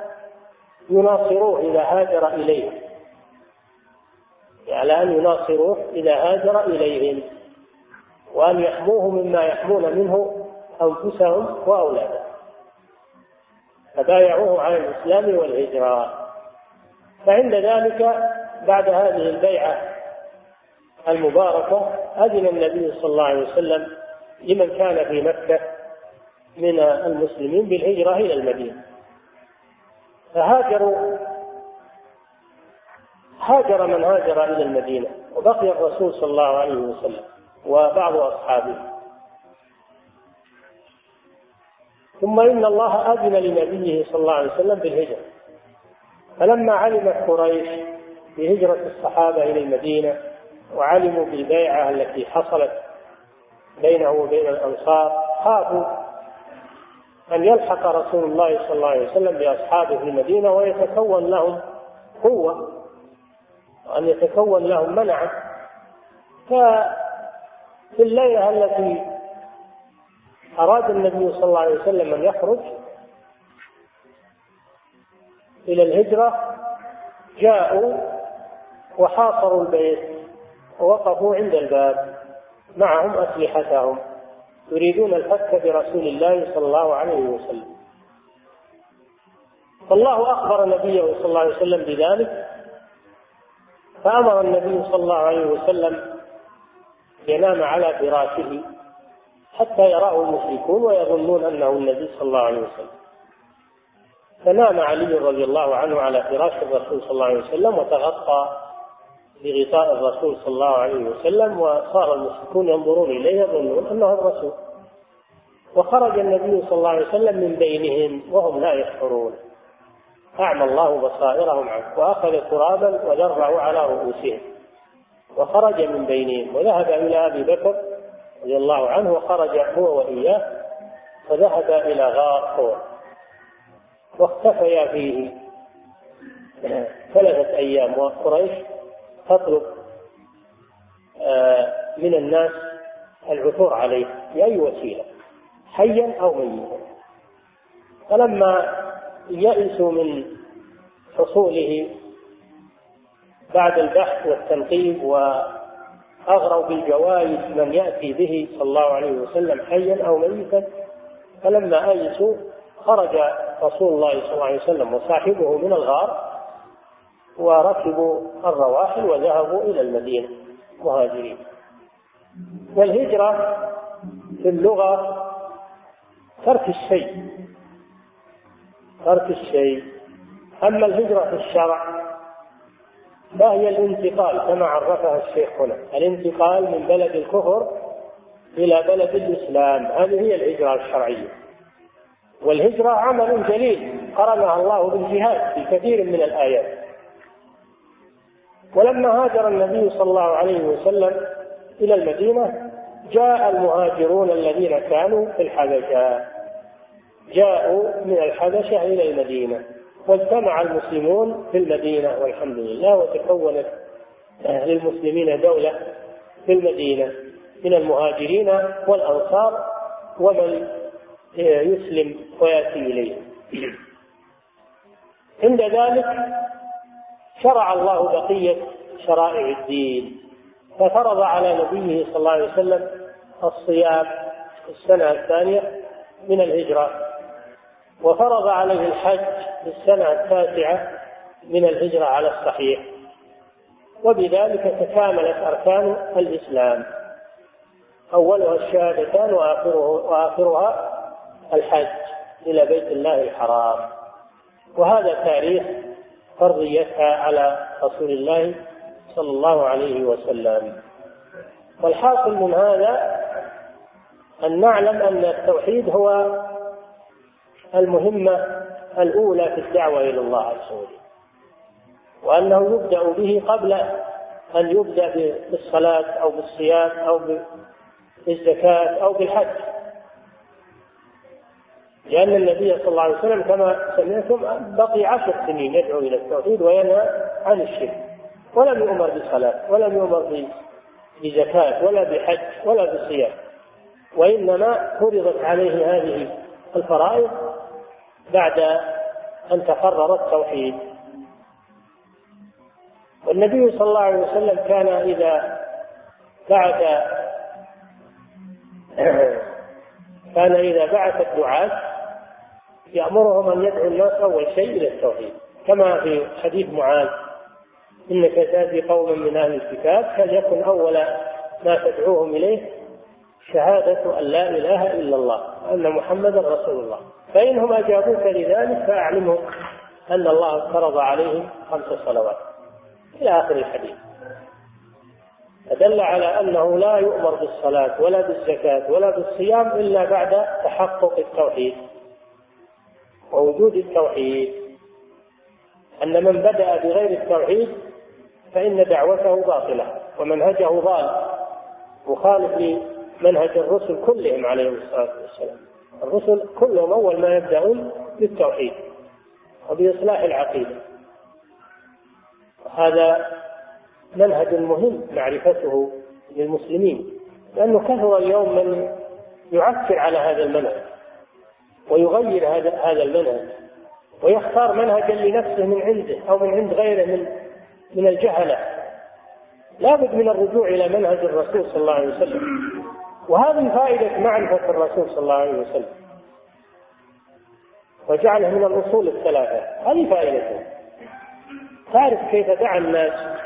يناصروه إذا هاجر إليهم. على أن يناصروه إذا هاجر إليهم. وأن يحموه مما يحمون منه أنفسهم وأولادهم. فبايعوه على الإسلام والهجرة. فعند ذلك بعد هذه البيعة المباركة أذن النبي صلى الله عليه وسلم لمن كان في مكة من المسلمين بالهجرة إلى المدينة. فهاجروا هاجر من هاجر إلى المدينة. وبقي الرسول صلى الله عليه وسلم وبعض أصحابه. ثم إن الله أذن لنبيه صلى الله عليه وسلم بالهجرة. فلما علمت قريش بهجرة الصحابة إلى المدينة وعلموا بالبيعة التي حصلت بينه وبين الأنصار خافوا أن يلحق رسول الله صلى الله عليه وسلم بأصحابه في المدينة ويتكون لهم قوة وأن يتكون لهم منعة. ففي الليلة التي أراد النبي صلى الله عليه وسلم أن يخرج إلى الهجرة جاءوا وحاصروا البيت ووقفوا عند الباب معهم أسلحتهم يريدون الفتك برسول الله صلى الله عليه وسلم. فالله أخبر نبيه صلى الله عليه وسلم بذلك فأمر النبي صلى الله عليه وسلم ينام على فراشه. حتى يراه المشركون ويظنون أنه النبي صلى الله عليه وسلم. فنام علي رضي الله عنه على فراش الرسول صلى الله عليه وسلم وتغطى بغطاء الرسول صلى الله عليه وسلم وصار المشركون ينظرون إليه يظنون أنه الرسول. وخرج النبي صلى الله عليه وسلم من بينهم وهم لا يشعرون. أعمى الله بصائرهم عنه وأخذ ترابا وذرعوا على رؤوسهم. وخرج من بينهم وذهب إلى أبي بكر رضي الله عنه وخرج هو وإياه وذهب إلى غار حور واختفيا فيه. ثلاثة أيام وقريش تطلب آه، من الناس العثور عليه بأي وسيلة حيا أو ميتا. فلما يئسوا من حصوله بعد البحث والتنقيب وأغروا بالجوائز من يأتي به صلى الله عليه وسلم حيا أو ميتا فلما أيسوا خرج رسول الله صلى الله عليه وسلم وصاحبه من الغار وركبوا الرواحل وذهبوا إلى المدينة مهاجرين. والهجرة في اللغة ترك الشيء ترك الشيء. أما الهجرة في الشرع فهي الانتقال كما عرفها الشيخ هنا. الانتقال من بلد الكفر إلى بلد الإسلام. هذه هي الهجرة الشرعية. والهجرة عمل جليل قرنها الله بالجهاد في كثير من الآيات. ولما هاجر النبي صلى الله عليه وسلم إلى المدينة جاء المهاجرون الذين كانوا في الحبشة. جاءوا من الحبشة إلى المدينة. واجتمع المسلمون في المدينة والحمد لله وتكونت للمسلمين دولة في المدينة من المهاجرين والأنصار ومن يسلم ويأتي إليه. <clears throat> عند ذلك شرع الله بقية شرائع الدين ففرض على نبيه صلى الله عليه وسلم الصيام السنة الثانية من الهجرة. وفرض عليه الحج في السنة التاسعة من الهجرة على الصحيح. وبذلك تكاملت أركان الإسلام. أولها الشهادتان وآخره وآخرها الحج إلى بيت الله الحرام. وهذا تاريخ فرضيتها على رسول الله صلى الله عليه وسلم. والحاصل من هذا أن نعلم أن التوحيد هو المهمة الأولى في الدعوة إلى الله عز وجل وأنه يبدأ به قبل أن يبدأ بالصلاة أو بالصيام أو بالزكاة أو بالحج. لأن النبي صلى الله عليه وسلم كما سمعتم بقي عشر سنين يدعو إلى التوحيد وينهى عن الشرك. ولم يؤمر بالصلاة ولم يؤمر بزكاة ولا بحج ولا بصيام. وإنما فرضت عليه هذه الفرائض بعد أن تقرر التوحيد. والنبي صلى الله عليه وسلم كان إذا بعث <clears throat> كان إذا بعث الدعاة يأمرهم أن يدعوا الناس أول شيء إلى التوحيد. كما في حديث معاذ إنك تأتي قوما من أهل الكتاب فليكن أول ما تدعوهم إليه شهادة أن لا إله إلا الله وأن محمدا رسول الله. فإنهم أجابوك لذلك فأعلمهم أن الله فرض عليهم خمس صلوات. إلى آخر الحديث. فدل على أنه لا يؤمر بالصلاة ولا بالزكاة ولا بالصيام إلا بعد تحقق التوحيد. ووجود التوحيد. أن من بدأ بغير التوحيد فإن دعوته باطلة ومنهجه ضال مخالف لمنهج الرسل كلهم عليهم الصلاة والسلام. الرسل كلهم أول ما يبدأون بالتوحيد وبإصلاح العقيدة. هذا منهج مهم معرفته للمسلمين لأنه كثر اليوم من يعكر على هذا المنهج ويغير هذا هذا المنهج ويختار منهجا لنفسه من عنده أو من عند غيره من من الجهلة. لابد من الرجوع إلى منهج الرسول صلى الله عليه وسلم. وهذه فائدة معرفة الرسول صلى الله عليه وسلم. وجعله من الأصول الثلاثة. هذه فائدته تعرف كيف دعا الناس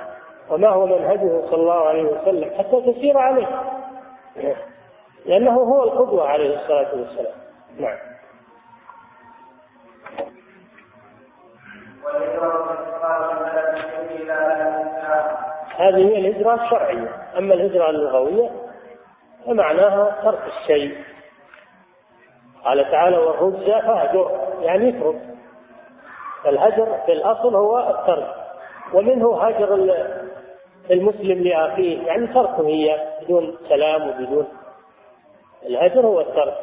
وما هو منهجه صلى الله عليه وسلم حتى تسير عليه. لأنه هو القدوة عليه الصلاة والسلام. نعم. هذه هي الهجرة الشرعية. أما الهجرة اللغوية فمعناها ترك الشيء. قال تعالى والرجز فهجر يعني اترك الهجر في الأصل هو الترك ومنه هجر المسلم لأخيه يعني تركه هي بدون سلام وبدون. الهجر هو الترك.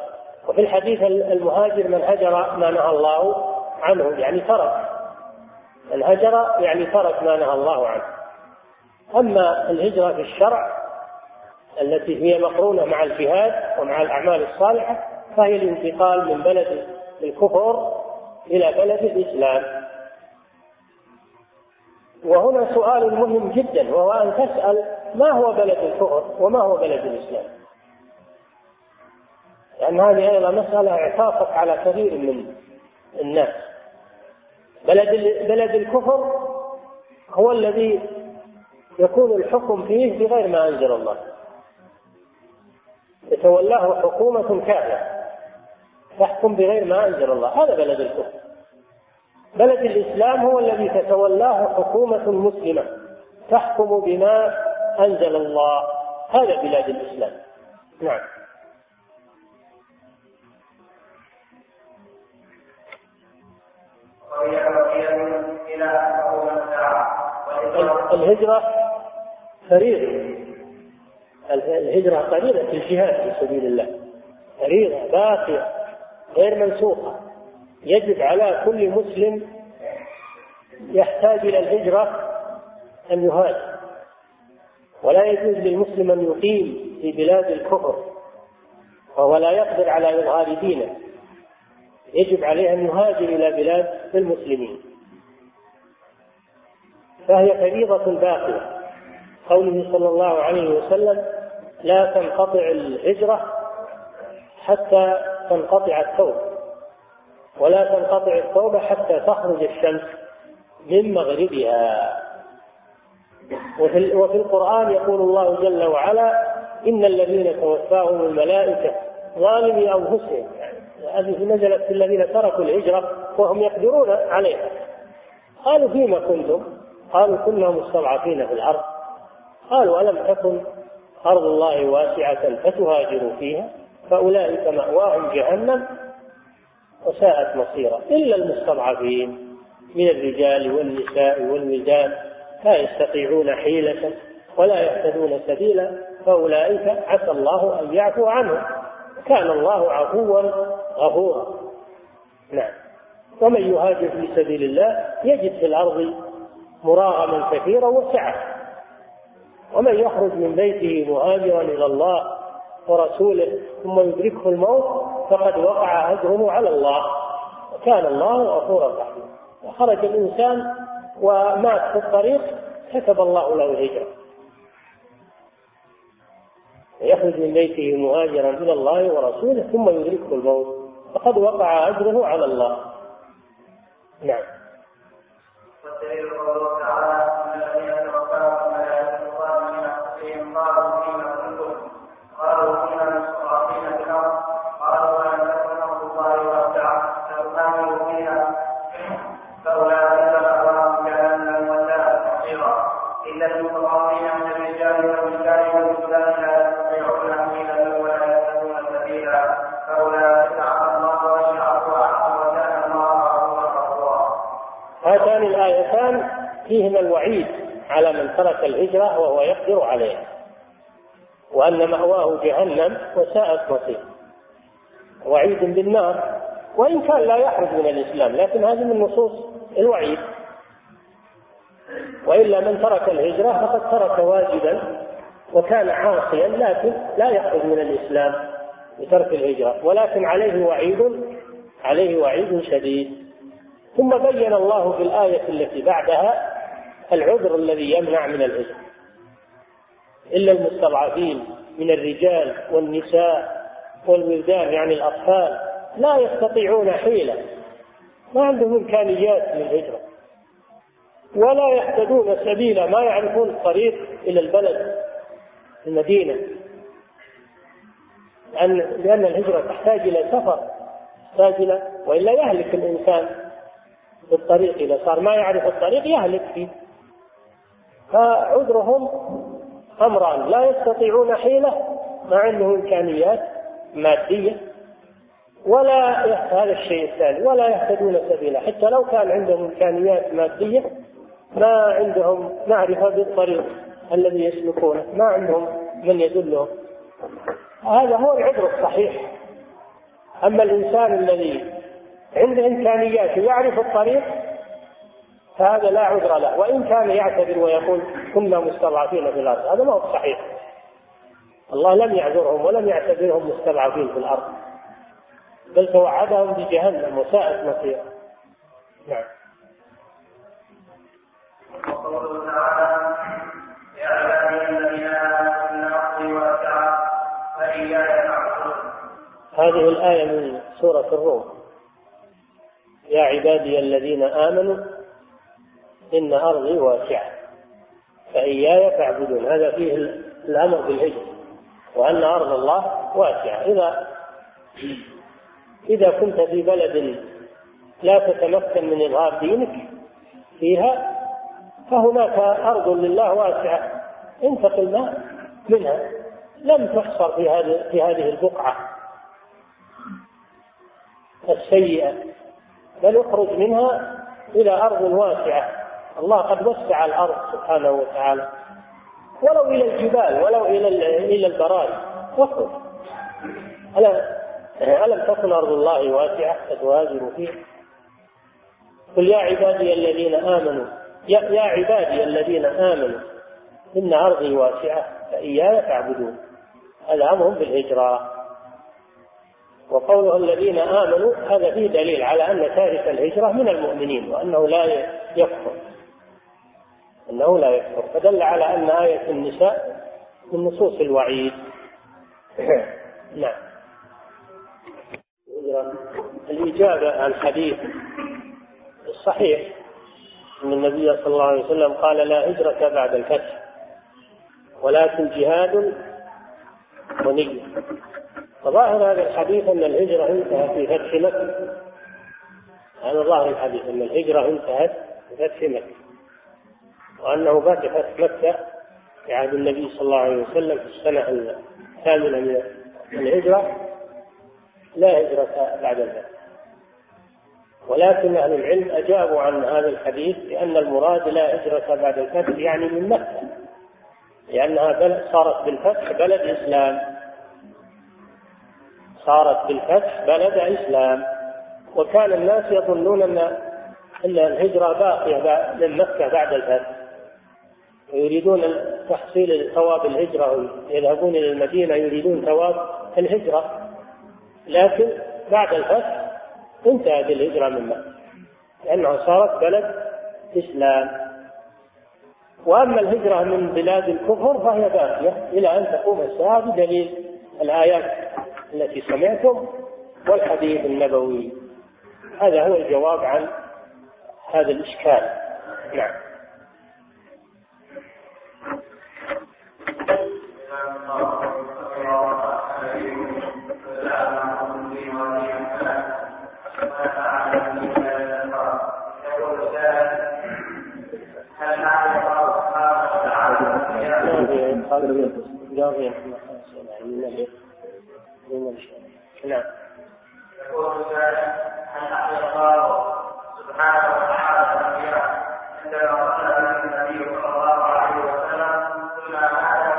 وفي الحديث المهاجر من هجر ما نهى الله عنه يعني ترك. الهجر يعني ترك ما نهى الله عنه. أما الهجرة في الشرع التي هي مقرونة مع الجهاد ومع الأعمال الصالحة فهي الانتقال من بلد الكفر إلى بلد الإسلام. وهنا سؤال مهم جدا وهو أن تسأل ما هو بلد الكفر وما هو بلد الإسلام؟ لأن هذه أيضا مسألة اعتاقت على كثير من الناس. بلد بلد الكفر هو الذي يكون الحكم فيه بغير ما أنزل الله. يتولاه حكومة كافرة تحكم بغير ما أنزل الله. هذا بلد الكفر. بلد الإسلام هو الذي تتولاه حكومة مسلمة. تحكم بما أنزل الله. هذا بلاد الإسلام. نعم. الهجرة فريضة. الهجرة في الجهاد في سبيل الله. فريضة باقية غير منسوخة. يجب على كل مسلم يحتاج إلى الهجرة أن يهاجر. ولا يجوز للمسلم أن يقيم في بلاد الكفر وهو لا يقدر على إظهار دينه. يجب عليه أن يهاجر إلى بلاد المسلمين. فهي فريضة باقية. قوله صلى الله عليه وسلم لا تنقطع الهجرة حتى تنقطع التوبة. ولا تنقطع التوبة حتى تخرج الشمس من مغربها. وفي, وفي القرآن يقول الله جل وعلا إن الذين توفاهم الملائكة ظالمي أنفسهم. يعني هذه نزلت في الذين تركوا الهجرة وهم يقدرون عليها. قالوا فيما كنتم؟ قالوا كنا مستضعفين في الأرض. قالوا ألم تكن أرض الله واسعة فتهاجروا فيها فأولئك مأواهم جهنم وساءت مصيرا إلا المستضعفين من الرجال والنساء والولدان لا يستطيعون حيلة ولا يهتدون سبيلا فأولئك عسى الله أن يعفو عنهم. كان الله عفوا غفورا. نعم. ومن يهاجر في سبيل الله يجد في الأرض مراغما كثيرا وسعة. ومن يخرج من بيته مهاجرا إلى الله ورسوله ثم يدركه الموت فقد وقع أجره على الله. وكان الله غفورا رحيما. وخرج الإنسان ومات في الطريق كتب الله له الهجرة. يخرج من بيته مهاجرا إلى الله ورسوله ثم يدركه الموت فقد وقع أجره على الله. نعم. والدليل قوله تعالى فيهما الوعيد على من ترك الهجرة وهو يقدر عليها وأن مأواه جهنم وساءت مصير وعيد بالنار. وإن كان لا يخرج من الإسلام لكن هذه من نصوص الوعيد. وإلا من ترك الهجرة فقد ترك واجبا وكان عاصيا لكن لا يخرج من الإسلام بترك الهجرة. ولكن عليه وعيد عليه وعيد شديد. ثم بين الله في الآية التي بعدها العذر الذي يمنع من الهجرة إلا المستضعفين من الرجال والنساء والولدان يعني الأطفال لا يستطيعون حيلة. ما عندهم إمكانيات للهجرة. ولا يهتدون سبيلا ما يعرفون الطريق إلى البلد المدينة. لأن لأن الهجرة تحتاج إلى سفر تحتاج إلى وإلا يهلك الإنسان بالطريق. إذا صار ما يعرف الطريق يهلك فيه. فعذرهم أمران. لا يستطيعون حيلة ما عندهم إمكانيات مادية ولا هذا الشيء الثاني ولا يهتدون سبيلا. حتى لو كان عندهم إمكانيات مادية ما عندهم معرفة بالطريق الذي يسلكونه ما عندهم من يدلهم. هذا هو العذر الصحيح. أما الإنسان الذي عنده إمكانيات يعرف الطريق فهذا لا عذر له. وإن كان يعتذر ويقول كنا مستضعفين في الأرض هذا ما هو صحيح. الله لم يعذرهم ولم يعتبرهم مستضعفين في الأرض. بل توعدهم بجهنم وساءت مصيرا نعم. وقوله تعالى يا هذه الآية من سورة الروم. يا عبادي الذين آمنوا إن أرضي واسعة. فإياي فاعبدون. هذا فيه الأمر بالهجرة. وأن أرض الله واسعة. إذا إذا كنت في بلد لا تتمكن من إظهار دينك فيها فهناك أرض لله واسعة. انتقل ما منها. لم تحصر في هذه في هذه البقعة السيئة. بل اخرج منها إلى أرض واسعة. الله قد وسع الأرض سبحانه وتعالى. ولو إلى الجبال ولو إلى إلى البراري واخرج ألا ألم تكن أرض الله واسعة فتهاجروا فيها؟ قل يا عبادي الذين آمنوا يا, يا عبادي الذين آمنوا إن أرضي واسعة فإياي فاعبدون. أمر بالهجرة. وقوله الذين آمنوا هذا فيه دليل على أن تارك الهجرة من المؤمنين وأنه لا يكفر. أنه لا يكفر فدل على أن آية النساء من نصوص الوعيد. <clears throat> نعم. الإجابة عن حديث الصحيح أن النبي صلى الله عليه وسلم قال لا هجرة بعد الفتح ولكن جهاد ونية. فظاهر هذا الحديث أن الهجرة انتهت في فتح مكة. هذا ظاهر الحديث أن الهجرة انتهت في فتح مكة. وأنه فتحت مكة في عهد النبي صلى الله عليه وسلم في السنة الثامنة من الهجرة لا هجرة بعد الفتح ولكن أهل العلم أجابوا عن هذا الحديث بأن المراد لا هجرة بعد الفتح يعني من مكة لأنها بلد صارت بالفتح بلد إسلام. صارت بالفتح بلد إسلام. وكان الناس يظنون أن أن الهجرة باقية من مكة بعد الفتح. ويريدون تحصيل ثواب الهجرة يذهبون إلى المدينة يريدون ثواب الهجرة. لكن بعد الفتح انتهت الهجرة من مكة لأنها صارت بلد إسلام. وأما الهجرة من بلاد الكفر فهي باقية إلى أن تقوم الساعة بدليل الآيات التي سمعتم والحديث النبوي. هذا هو الجواب عن هذا الإشكال. نعم. نعم يقول الله سبحانه وتعالى عندما النبي صلى الله عليه وسلم ثم لا على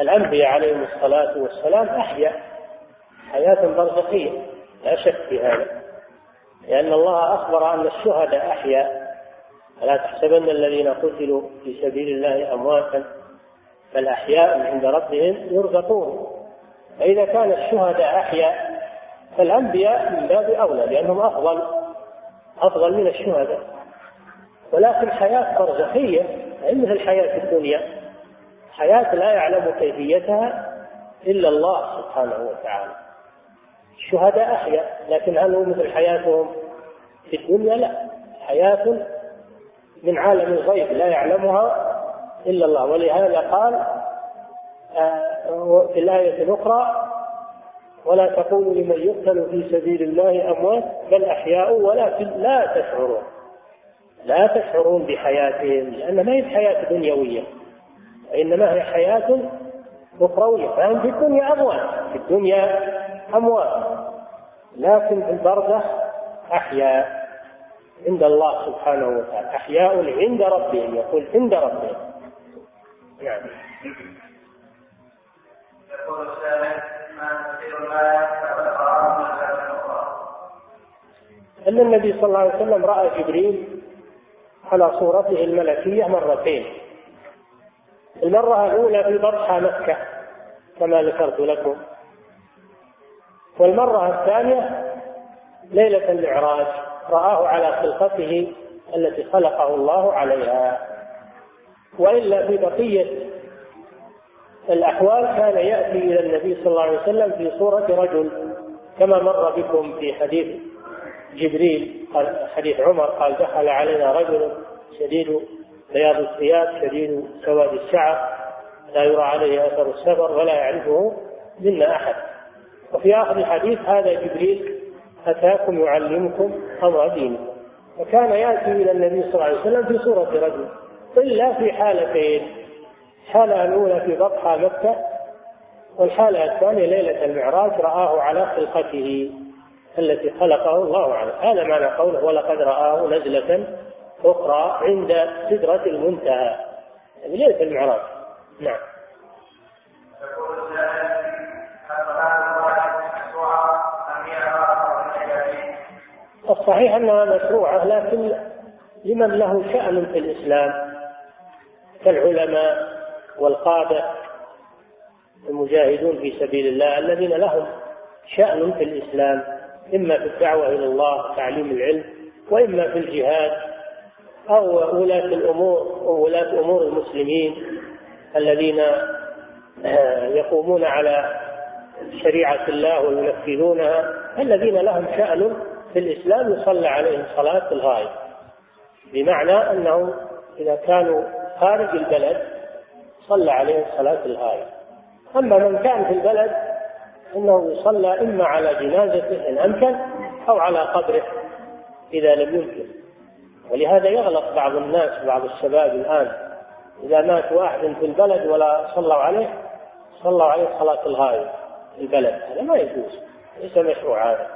الأنبياء عليهم الصلاة والسلام أحيا حياة برزخية لا شك في هذا. لأن الله أخبر أن الشهداء أحياء فلا تحسبن الذين قتلوا في سبيل الله أمواتا؟ بل أحياء عند ربهم يرزقون. فإذا كان الشهداء أحياء فالأنبياء من باب أولى لأنهم أفضل أفضل من الشهداء ولكن حياة برزخية مثل حياة الدنيا. حياة لا يعلم كيفيتها إلا الله سبحانه وتعالى. الشهداء أحياء لكن هل هو مثل حياتهم في الدنيا؟ لا. حياة من عالم الغيب لا يعلمها إلا الله. ولهذا قال آه، في الآية الأخرى ولا تقولوا لمن يقتل في سبيل الله أموات بل أحياء ولكن لا تشعرون. لا تشعرون بحياتهم لأن ما هي حياة دنيوية وإنما هي حياة أخروية. فهم في الدنيا أموات في الدنيا أموات لكن البرزخ أحياء عند الله سبحانه وتعالى أحياء عند ربهم يقول عند ربهم. نعم. يقول السائل ما أن النبي صلى الله عليه وسلم رأى جبريل على صورته الملكية مرتين. المرة الأولى في بطحة مكة كما ذكرت لكم. والمرة الثانية ليلة المعراج رآه على خلقته التي خلقه الله عليها. وإلا في بقية الأحوال كان يأتي إلى النبي صلى الله عليه وسلم في صورة رجل كما مر بكم في حديث جبريل قال حديث عمر قال دخل علينا رجل شديد بياض الثياب شديد سواد الشعر لا يرى عليه أثر السفر ولا يعرفه منا أحد. وفي آخر الحديث هذا جبريل أتاكم يعلمكم أمر دينكم وكان يأتي إلى النبي صلى الله عليه وسلم في صورة رجل إلا في حالتين. الحالة الأولى في بطحة مكة والحالة الثانية ليلة المعراج رآه على خلقته التي خلقه الله عليه. هذا معنى قوله ولقد رآه نزلة أخرى عند سدرة المنتهى. يعني ليلة المعراج. نعم. الصحيح أنها مشروعة لكن لمن له شأن في الإسلام؟ كالعلماء والقادة المجاهدون في سبيل الله الذين لهم شأن في الإسلام إما في الدعوة إلى الله تعليم العلم وإما في الجهاد أو ولاة الأمور أو ولاة أمور المسلمين الذين يقومون على شريعة الله وينفذونها الذين لهم شأن في الإسلام يصلى عليهم صلاة الغائب بمعنى أنه إذا كانوا خارج البلد صلى عليهم صلاة الغائب. أما من كان في البلد أنه يصلى إما على جنازته إن أمكن أو على قبره إذا لم يمكن. ولهذا يغلط بعض الناس بعض الشباب الآن إذا مات واحد في البلد ولا صلوا عليه صلوا عليه صلاة الغائب في البلد. هذا ما يجوز ليس مشروع هذا.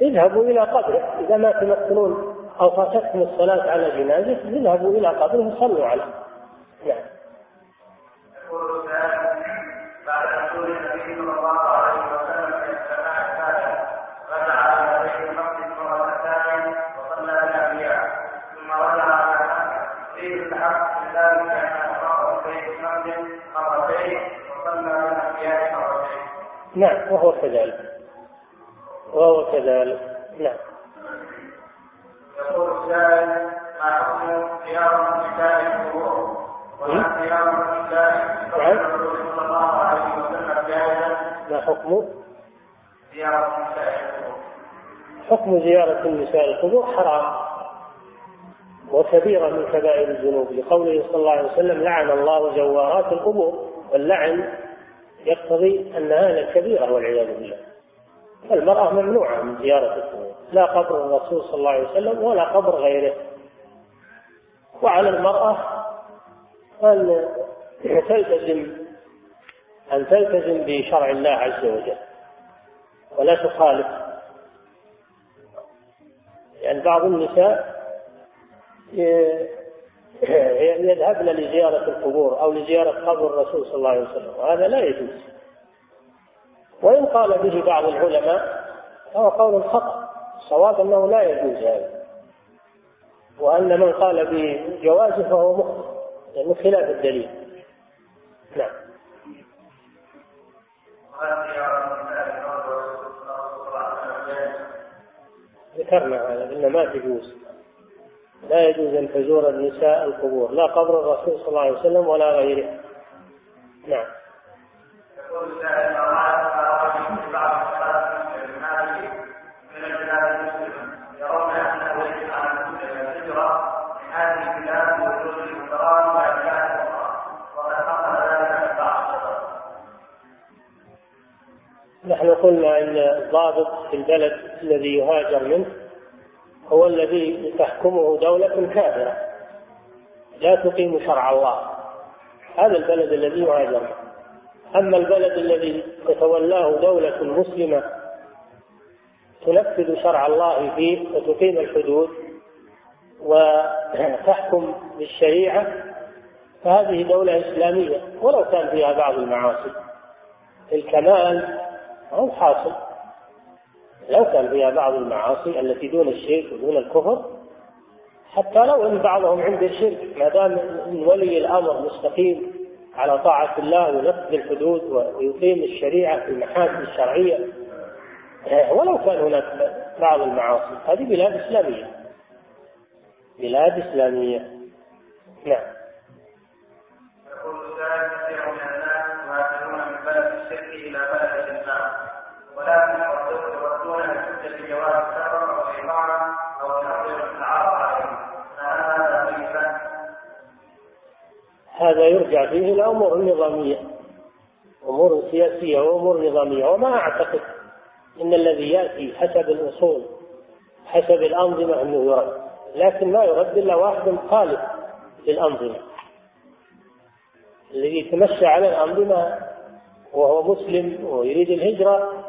اذهبوا إلى قبره إذا ما تمثلون أو فاتتكم الصلاة على جنازة اذهبوا إلى قبره وصلوا عليه نعم بعد النبي صلى الله عليه وسلم السماء على بيت بالأنبياء ثم على الحق مر بيت مرتين وصلى بالأنبياء مرتين. نعم وهو كذلك. وهو كذلك. نعم. يقول السائل ما حكم زيارة النساء القبور وهل زيارة النساء صلى الله عليه وسلم ما حكم؟ زيارة النساء القبور حكم زيارة النساء القبور حرام. وكبيرة من كبائر الذنوب. لقوله صلى الله عليه وسلم لعن الله زوارات القبور واللعن. يقتضي أن هذا كبيرة والعياذ بالله. المرأة ممنوعة من زيارة القبور لا قبر الرسول صلى الله عليه وسلم ولا قبر غيره. وعلى المرأة أن تلتزم أن تلتزم بشرع الله عز وجل. ولا تخالف. يعني بعض النساء يذهبن لزيارة القبور أو لزيارة قبر الرسول صلى الله عليه وسلم. وهذا لا يجوز. وإن قال به بعض العلماء فهو قول خطأ الصواب أنه لا يجوز هذا. وأن من قال بجوازه فهو مخطئ لأنه خلاف الدليل. نعم. ذكرنا هذا أن ما تجوز لا يجوز أن تزور النساء القبور لا قبر الرسول صلى الله عليه وسلم ولا غيره. نعم. يقول نحن قلنا إن الضابط في البلد الذي يهاجر منه هو الذي تحكمه دولة كافرة. لا تقيم شرع الله. هذا البلد الذي يهاجر. أما البلد الذي تتولاه دولة مسلمة تنفذ شرع الله فيه وتقيم الحدود وتحكم بالشريعة فهذه دولة إسلامية ولو كان فيها بعض المعاصي. الكمال هو حاصل. لو كان فيها بعض المعاصي التي دون الشرك ودون الكفر حتى لو إن بعضهم عند الشرك ما دام ولي الأمر مستقيم على طاعة الله وينفذ الحدود ويقيم الشريعة في المحاكم الشرعية ولو كان هناك بعض المعاصي هذه بلاد إسلامية. بلاد إسلامية. نعم. يقول كثير من الناس من بلد الشرك إلى بلد ولكن يردون لحجة جواز السفر أو الإقامة أو تحضير العرض عليهم. هذا هذا يرجع فيه إلى أمور نظامية. أمور سياسية وأمور نظامية. وما أعتقد أن الذي يأتي حسب الأصول حسب الأنظمة أنه يرد. لكن ما يرد إلا واحد خالف للأنظمة. الذي يتمشى على الأنظمة وهو مسلم ويريد الهجرة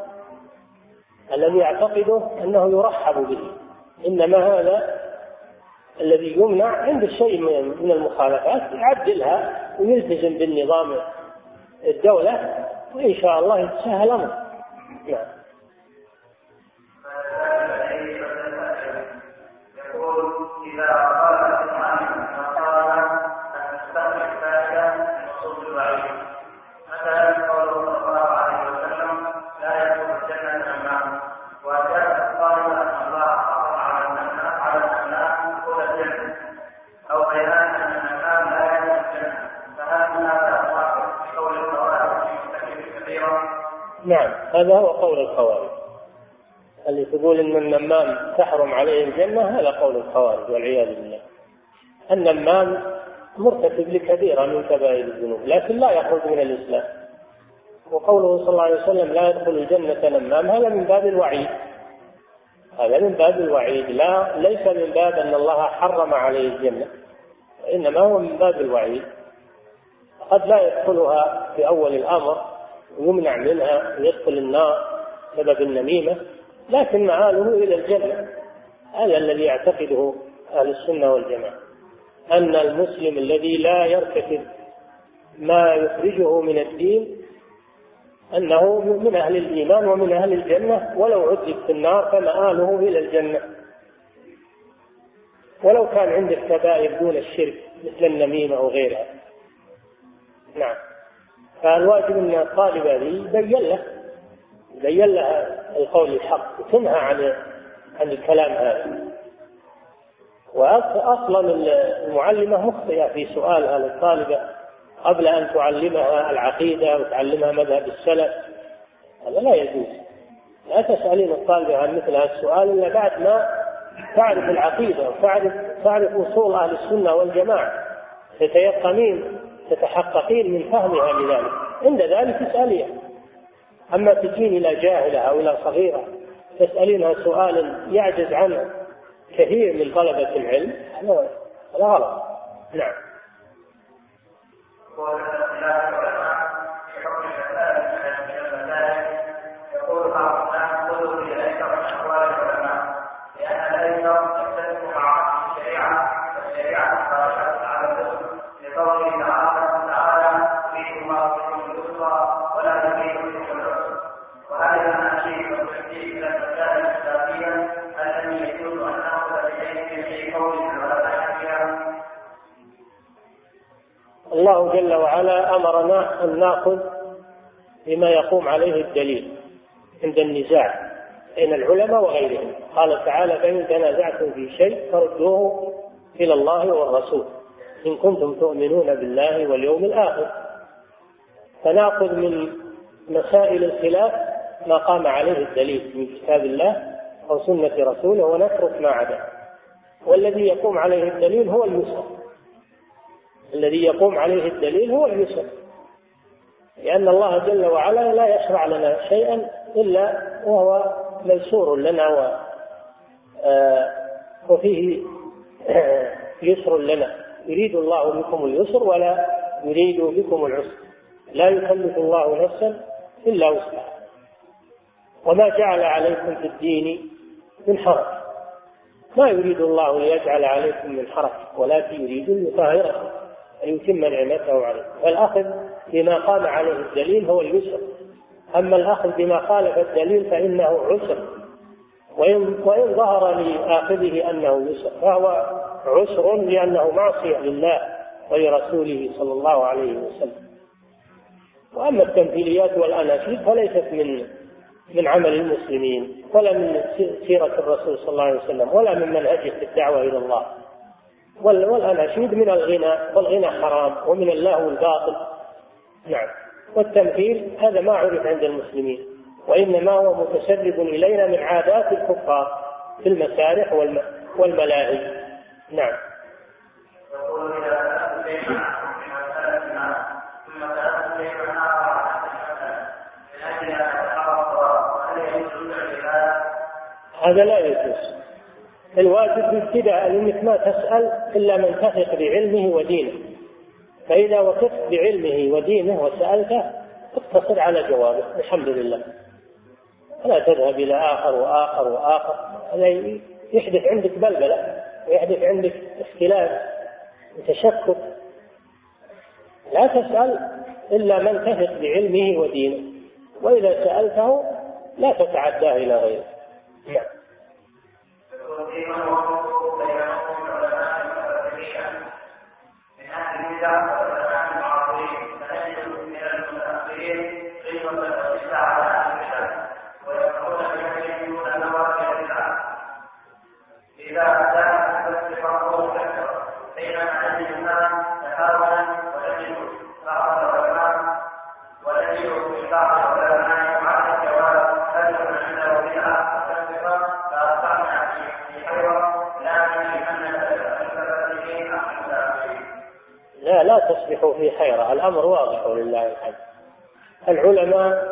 الذي يعتقده أنه يرحب به. إنما هذا الذي يمنع عند الشيء من المخالفات يعدلها ويلتزم بالنظام الدولة وإن شاء الله يتسهل الأمر نعم. إذا قال عن قال أن نعم هذا هو قول الخوارج. اللي تقول إن النمام تحرم عليه الجنة هذا قول الخوارج والعياذ بالله. النمام مرتكب لكبيره من كبائر الذنوب لكن لا يخرج من الإسلام. وقوله صلى الله عليه وسلم لا يدخل الجنة نمام هذا من باب الوعيد. هذا من باب الوعيد. لا ليس من باب أن الله حرم عليه الجنة انما هو من باب الوعيد. قد لا يدخلها في أول الأمر ويمنع منها ويدخل النار بسبب النميمة لكن مآله إلى الجنة. هذا الذي يعتقده أهل السنة والجماعة. أن المسلم الذي لا يرتكب ما يخرجه من الدين أنه من أهل الإيمان ومن أهل الجنة ولو عذب في النار فمآله إلى الجنة. ولو كان عندك كبائر دون الشرك مثل النميمة أو غيرها. نعم. فالواجب أن الطالب هذه يبين له يبين لها القول الحق وتنهى عن عن الكلام هذا. واصلا المعلمة مخطئة في سؤالها للطالبه قبل أن تعلمها العقيدة وتعلمها مذهب السلف. هذا لا يجوز. لا تسألين الطالبه عن مثل هذا السؤال إلا بعد ما تعرف العقيدة وتعرف تعرف أصول أهل السنة والجماعة. تتيقنين تتحققين من فهمها لذلك عند ذلك اساليها أما تجين إلى جاهلة أو إلى صغيرة تسألينها سؤالا يعجز عنه كثير من طلبة العلم. هذا غلط نعم. الله جل وعلا أمرنا أن نأخذ بما يقوم عليه الدليل عند النزاع بين العلماء وغيرهم. قال تعالى فإن تنازعتم في شيء فردوه إلى الله والرسول إن كنتم تؤمنون بالله واليوم الآخر. فنأخذ من مسائل الخلاف ما قام عليه الدليل من كتاب الله أو سنة رسوله ونترك ما عدا. والذي يقوم عليه الدليل هو اليسر. الذي يقوم عليه الدليل هو اليسر لأن الله جل وعلا لا يشرع لنا شيئا إلا وهو ميسور لنا و آه، وفيه <clears throat> يسر لنا. يريد الله بكم اليسر ولا يريد بكم العسر. لا يكلف الله نفسا إلا وسعها. وما جعل عليكم في الدين من حرج. ما يريد الله ليجعل عليكم من حرج ولكن يريد ليطهركم. يتم نعمته عليكم فالأخذ بما قام عليه الدليل هو اليسر. أما الأخذ بما خالف الدليل فإنه عسر. وإن, وإن ظهر لآخذه أنه يسر. فهو عسر لأنه معصية لله ولرسوله صلى الله عليه وسلم. وأما التمثيليات والأناشيد فليست من من عمل المسلمين ولا من سيرة الرسول صلى الله عليه وسلم ولا من منهجه في الدعوة إلى الله. والأناشيد من الغنى والغنى حرام ومن اللهو الباطل. نعم. والتمثيل هذا ما عرف عند المسلمين. وإنما هو متسرب إلينا من عادات الكفار في المسارح والملاهي. نعم. هذا لا يجوز. الواجب الابتداء انك ما تسأل إلا من تثق بعلمه ودينه. فإذا وثقت بعلمه ودينه وسألته اقتصر على جوابه. الحمد لله. لا تذهب إلى آخر وآخر وآخر. هذا يحدث عندك بلبلة ويحدث عندك اختلاف وتشكك لا تسأل إلا من تثق بعلمه ودينه. وإذا سألته لا تتعداه إلى غيره. نعم. إذا كان لا لا تصبحوا في حيرة الأمر واضح ولله الحمد. العلماء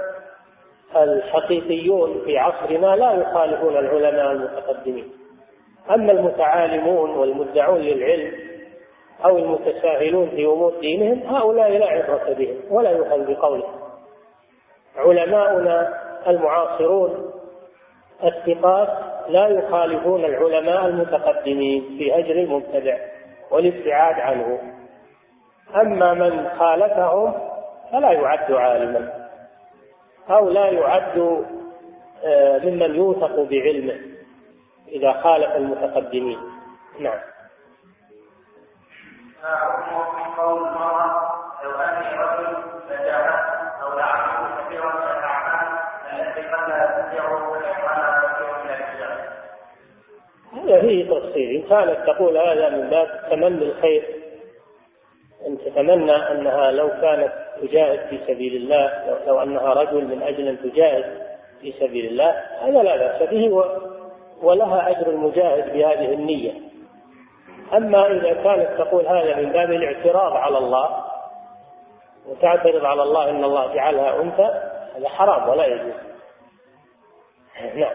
الحقيقيون في عصرنا لا يخالفون العلماء المتقدمين. أما المتعالمون والمدعون للعلم أو المتساهلون في أمور دينهم هؤلاء لا عبرة بهم ولا يؤخذ بقولهم. علماؤنا المعاصرون الثقات لا يخالفون العلماء المتقدمين في أجر المبتدع والابتعاد عنه. أما من خالفهم فلا يعد عالما أو لا يعد آه، ممن يوثق بعلمه إذا خالف المتقدمين. نعم. قول المرأة لو أو كثيرا من الأعمال التي من الرجال هذا فيه تفصيل. إن كانت تقول هذا من باب تمني الخير أن تتمنى أنها لو كانت تجاهد في سبيل الله لو, أنها رجل من أجل أن تجاهد في سبيل الله هذا لا بأس به ولها أجر المجاهد بهذه النية. أما إذا كانت تقول هذا من باب الاعتراض على الله وتعترض على الله إن الله جعلها أنثى هذا حرام ولا يجوز. نعم.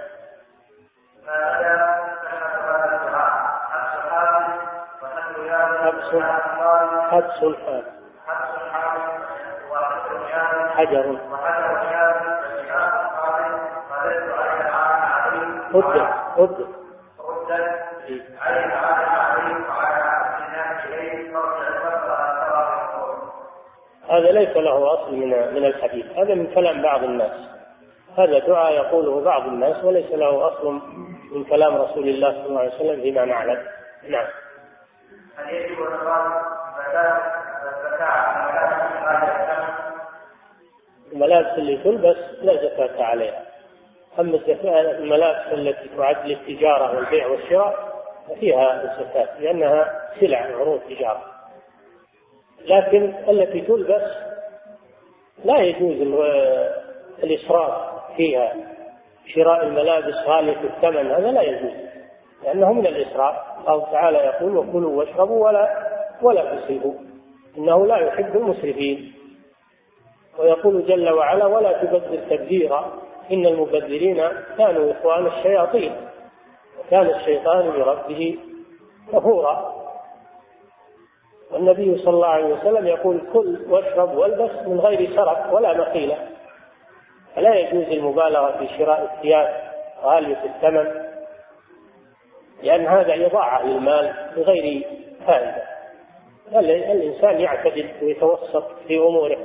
حبس حبس حجر. مدة مدة هذا ليس له أصل من من الحديث. هذا من كلام بعض الناس. هذا دعاء يقوله بعض الناس وليس له أصل من كلام رسول الله صلى الله عليه وسلم فيما نعلم. نعم. الملابس اللي تلبس لا زكاة عليها. أما الملابس التي تعد للتجارة والبيع والشراء ففيها الزكاة لأنها سلع عروض تجارة. لكن التي تلبس لا يجوز الإسراف فيها. شراء الملابس غالية الثمن هذا لا يجوز لأنه من الإسراف الله تعالى يقول وكلوا واشربوا ولا ولا تسرفوا. إنه لا يحب المسرفين. ويقول جل وعلا ولا تبذر تبذيرا. إن المبذرين كانوا إخوان الشياطين. وكان الشيطان لربه كفورا. والنبي صلى الله عليه وسلم يقول كل واشرب والبس من غير سرف ولا مخيلة. فلا يجوز المبالغة في شراء الثياب غالية الثمن. لأن هذا إضاعة للمال بغير فائدة. الإنسان يعتدل ويتوسط في أموره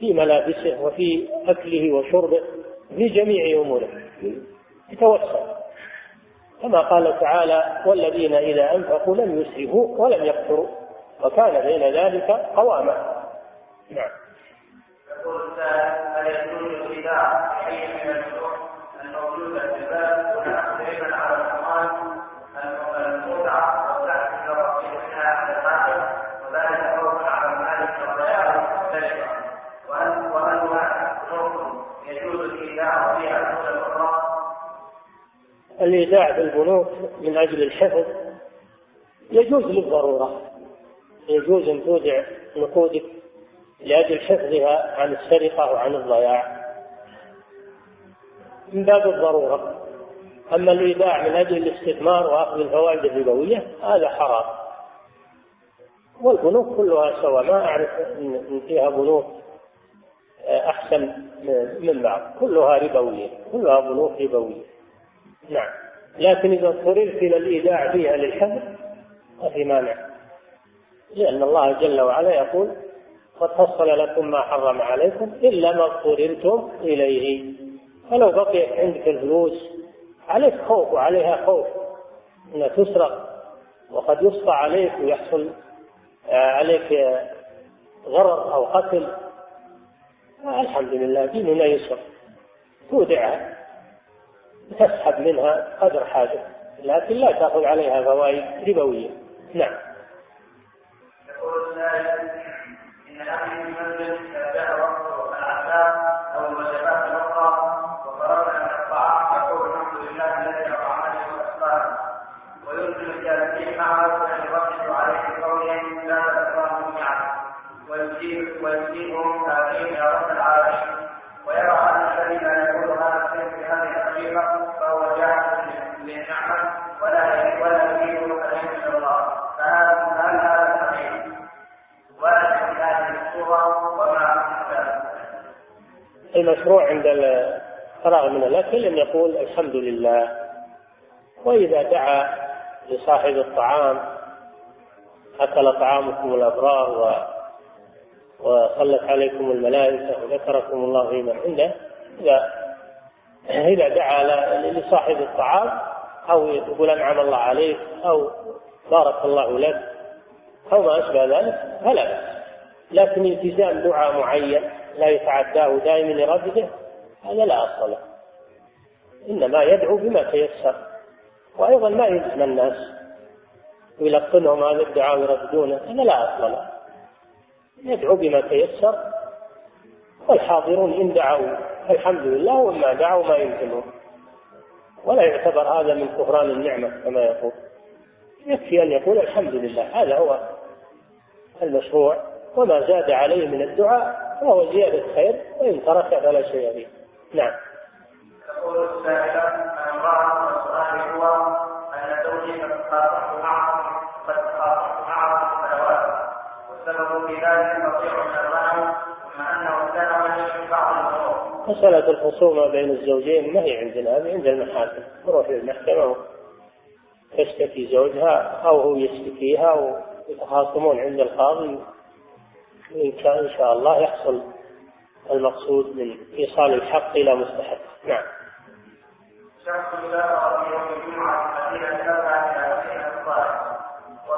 في ملابسه وفي أكله وشربه في جميع أموره. يتوسط. كما قال تعالى والذين إذا أنفقوا لم يسرفوا ولم يقتروا وكان بين ذلك قواما نعم. يقول هل يجوز الخداع بأي من الشروط الموجودة في الباب هنا على الحرمان الإيداع بالبنوك من أجل الحفظ يجوز للضرورة يجوز أن تودع نقودك لأجل حفظها عن السرقة وعن الضياع. من باب الضرورة أما الإيداع من أجل الاستثمار وأخذ الفوائد الربوية هذا حرام. والبنوك كلها سواء ما أعرف أن فيها بنوك أحسن من بعض. كلها ربوية كلها بنوك ربوية. نعم. لكن إذا اضطررت إلى الإيداع فيها للحفظ ففي مانع. لأن الله جل وعلا يقول قد فصل لكم ما حرم عليكم إلا ما اضطررتم إليه. فلو بقيت عندك الفلوس عليك خوف وعليها خوف أنها تسرق وقد يسطى عليك ويحصل عليك غرر أو قتل. الحمد لله ديننا يسر تودعها تسحب منها قدر حاجة لكن لا تأخذ عليها فوائد ربوية. نعم. يقول السائل إن الأمر من رب العالمين ويرى يقول هذا في هذه الحقيقة فهو جاهل ولا ولا الله. فهذا المشروع عند الفراغ من الأكل أن يقول الحمد لله. وإذا دعا لصاحب الطعام أكل طعامكم الأبرار و وصلت عليكم الملائكة وذكركم الله في من عنده. إذا إذا دعا لصاحب الطعام أو يقول أنعم الله عليك أو بارك الله لك أو ما أشبه ذلك فلا بأس. لكن التزام دعاء معين لا يتعداه دائما لرده هذا لا أصل له. إنما يدعو بما تيسر. وأيضا ما يلزم الناس ويلقنهم هذا الدعاء ويردونه هذا لا أصل له. يدعو بما تيسر والحاضرون إن دعوا الحمد لله وما دعوا ما يمكنهم ولا يعتبر هذا من كفران النعمة كما يقول. يكفي أن يقول الحمد لله هذا هو المشروع. وما زاد عليه من الدعاء فهو زيادة خير وإن ترك فلا شيء به نعم. يقول السائل أن امرأة سؤالي هو أن زوجي قد تخاطبت معه في قطيع بعض مسألة الخصومة بين الزوجين ما هي عندنا هذه عند المحاكم. تروح للمحكمة تشتكي زوجها أو هو يشتكيها ويتخاصمون عند القاضي. إن كان إن شاء الله يحصل المقصود من إيصال الحق إلى مستحق. نعم. شخص سافر في يوم الجمعة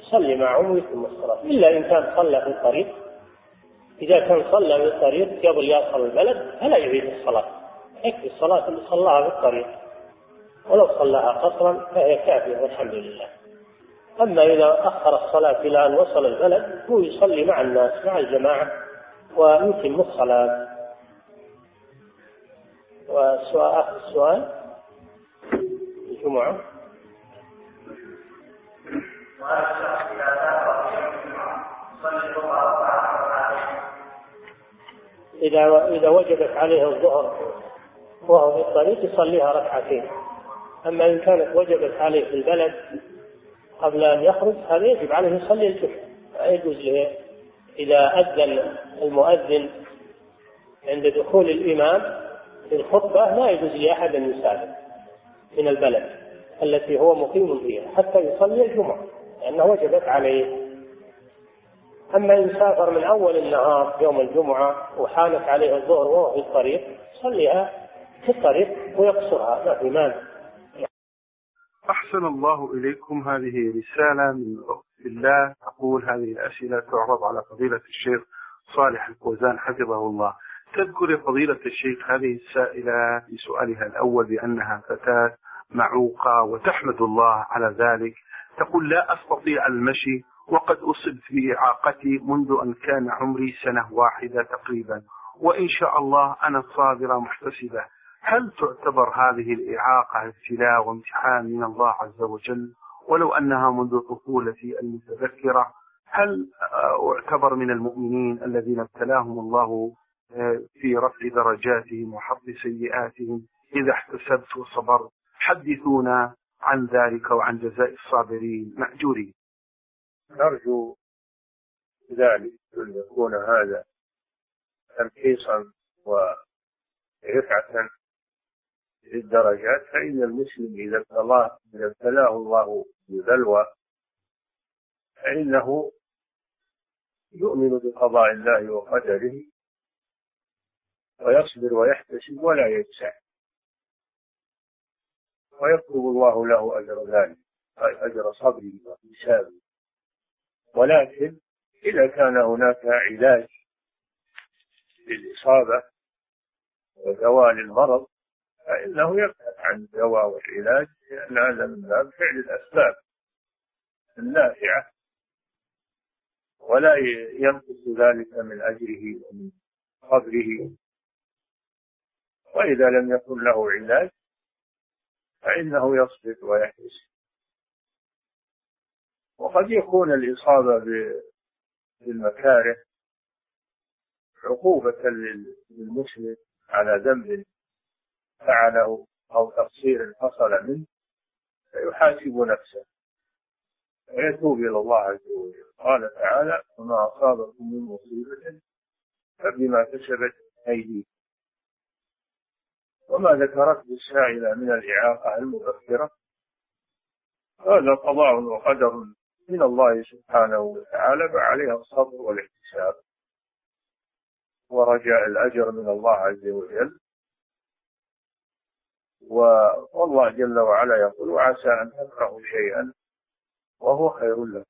صلي معهم ويتم الصلاة إلا إن كان صلى في الطريق. إذا كان صلى في الطريق قبل يصل البلد فلا يعيد الصلاة. يكفي الصلاة اللي صلاها في الطريق. ولو صلاها قصرا فهي كافية والحمد لله. أما إذا أخر الصلاة إلى أن وصل البلد هو يصلي مع الناس مع الجماعة ويتم الصلاة. والسؤال آخر السؤال الجمعة؟ إذا إذا وجبت عليه الظهر وهو في الطريق يصليها ركعتين. أما إن كانت وجبت عليه في البلد قبل أن يخرج هذا يجب عليه يصلي الجمعة لا يجوز له. إذا أذن المؤذن عند دخول الإمام في الخطبة لا يجوز لأحد أن يسافر من البلد التي هو مقيم فيها حتى يصلي الجمعة. لأنه وجبت عليه. أما إن سافر من أول النهار يوم الجمعة وحانت عليه الظهر وهو في الطريق يصليها في الطريق ويقصرها ما في مانع. أحسن الله إليكم هذه رسالة من أخت الله. تقول هذه الأسئلة تعرض على فضيلة الشيخ صالح الفوزان حفظه الله. تذكر فضيلة الشيخ هذه السائلة في سؤالها الأول بأنها فتاة معوقة وتحمد الله على ذلك. تقول لا أستطيع المشي وقد أصبت بإعاقتي منذ أن كان عمري سنة واحدة تقريبا. وإن شاء الله أنا صابرة محتسبة. هل تعتبر هذه الإعاقة ابتلاء وامتحان من الله عز وجل؟ ولو أنها منذ طفولتي المتذكرة هل أعتبر من المؤمنين الذين ابتلاهم الله في رفع درجاتهم وحط سيئاتهم إذا احتسبت وصبرت؟ حدثونا عن ذلك وعن جزاء الصابرين مأجورين. نرجو ذلك أن يكون هذا تمحيصا ورفعة للدرجات فإن المسلم إذا ابتلاه إذا ابتلاه الله ببلوى فإنه يؤمن بقضاء الله وقدره ويصبر ويحتسب ولا يجزع ويكتب الله له أجر ذلك أجر صبره وحسابه ولكن إذا كان هناك علاج للإصابة ودواء المرض فإنه يبحث عن الدواء والعلاج لأن هذا من باب فعل الأسباب النافعة. ولا ينقص ذلك من أجره ومن قدره وإذا لم يكن له علاج فإنه يصبر ويحتسب وقد يكون الإصابة بالمكاره عقوبة للمسلم على ذنب فعله أو تقصير حصل منه فيحاسب نفسه. ويتوب إلى الله عز وجل. قال تعالى وما أصابكم من مصيبة فبما كسبت أيديكم. وما ذكرته السائلة من الإعاقة المبكرة. هذا قضاء وقدر من الله سبحانه وتعالى فعليها الصبر والاحتساب ورجاء الأجر من الله عز وجل. والله جل وعلا يقول وعسى أن تكرهوا شيئا وهو خير لكم.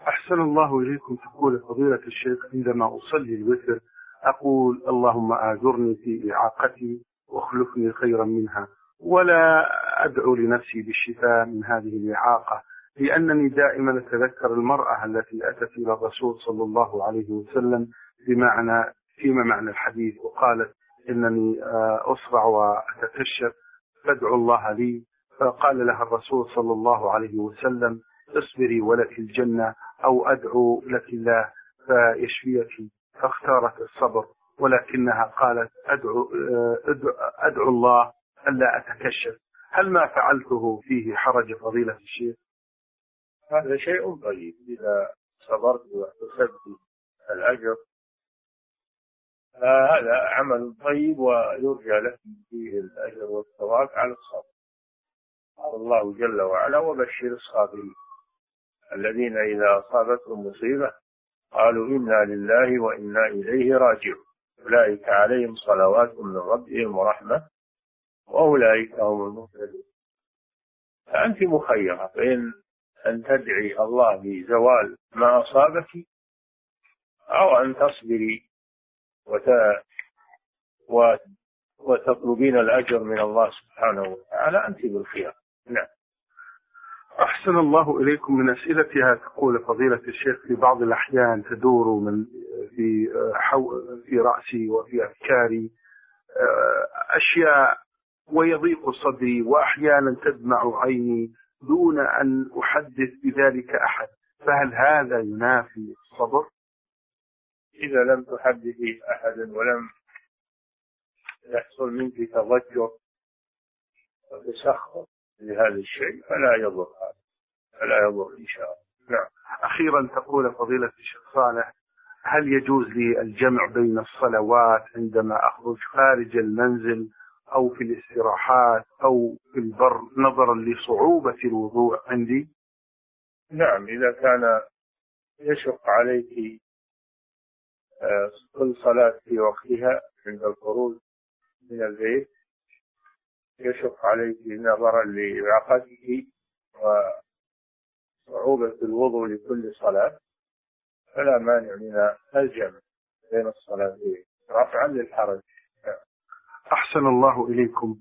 أحسن الله إليكم تقول فضيلة الشيخ عندما أصلي الوتر أقول اللهم آجرني في إعاقتي واخلفني خيرا منها ولا أدعو لنفسي بالشفاء من هذه الإعاقة لأنني دائما أتذكر المرأة التي أتت إلى الرسول صلى الله عليه وسلم بمعنى فيما معنى الحديث وقالت إنني آه، أسرع وأتكشف فادعوا الله لي. فقال لها الرسول صلى الله عليه وسلم اصبري ولك الجنة أو أدعو لك الله فيشفيك فاختارت الصبر ولكنها قالت أدعو, آه، أدعو, أدعو الله ألا أتكشف. هل ما فعلته فيه حرج فضيلة الشيخ؟ هذا شيء طيب إذا صبرت واحتسبت الأجر فهذا عمل طيب ويرجى له فيه الأجر والثواب على الصبر قال الله جل وعلا وبشر الصابرين الذين إذا أصابتهم مصيبة قالوا إنا لله وإنا إليه راجعون. أولئك عليهم صلوات من ربهم ورحمة وأولئك هم المهتدون. فأنت مخيرة فإن أن تدعي الله بزوال ما أصابك أو أن تصبري وت... وتطلبين الأجر من الله سبحانه وتعالى. أنت بالخيار. نعم. أحسن الله إليكم من أسئلتها تقول فضيلة الشيخ في بعض الأحيان تدور من في حو في رأسي وفي أفكاري أشياء ويضيق صدري وأحيانا تدمع عيني دون أن أحدث بذلك أحد فهل هذا ينافي الصبر؟ إذا لم تحدثي أحدا ولم يحصل منك تضجر وتسخط لهذا الشيء فلا يضر هذا. فلا يضر إن شاء الله. نعم. أخيرا تقول فضيلة الشيخ صالح هل يجوز لي الجمع بين الصلوات عندما أخرج خارج المنزل أو في الاستراحات أو في البر نظرا لصعوبة الوضوء عندي؟ نعم إذا كان يشق عليك آه، كل صلاة في وقتها عند الخروج من البيت يشق عليك نظرا لعقدك وصعوبة الوضوء لكل صلاة فلا مانع من الجمع بين الصلاتين. رفعا للحرج. أحسن الله إليكم.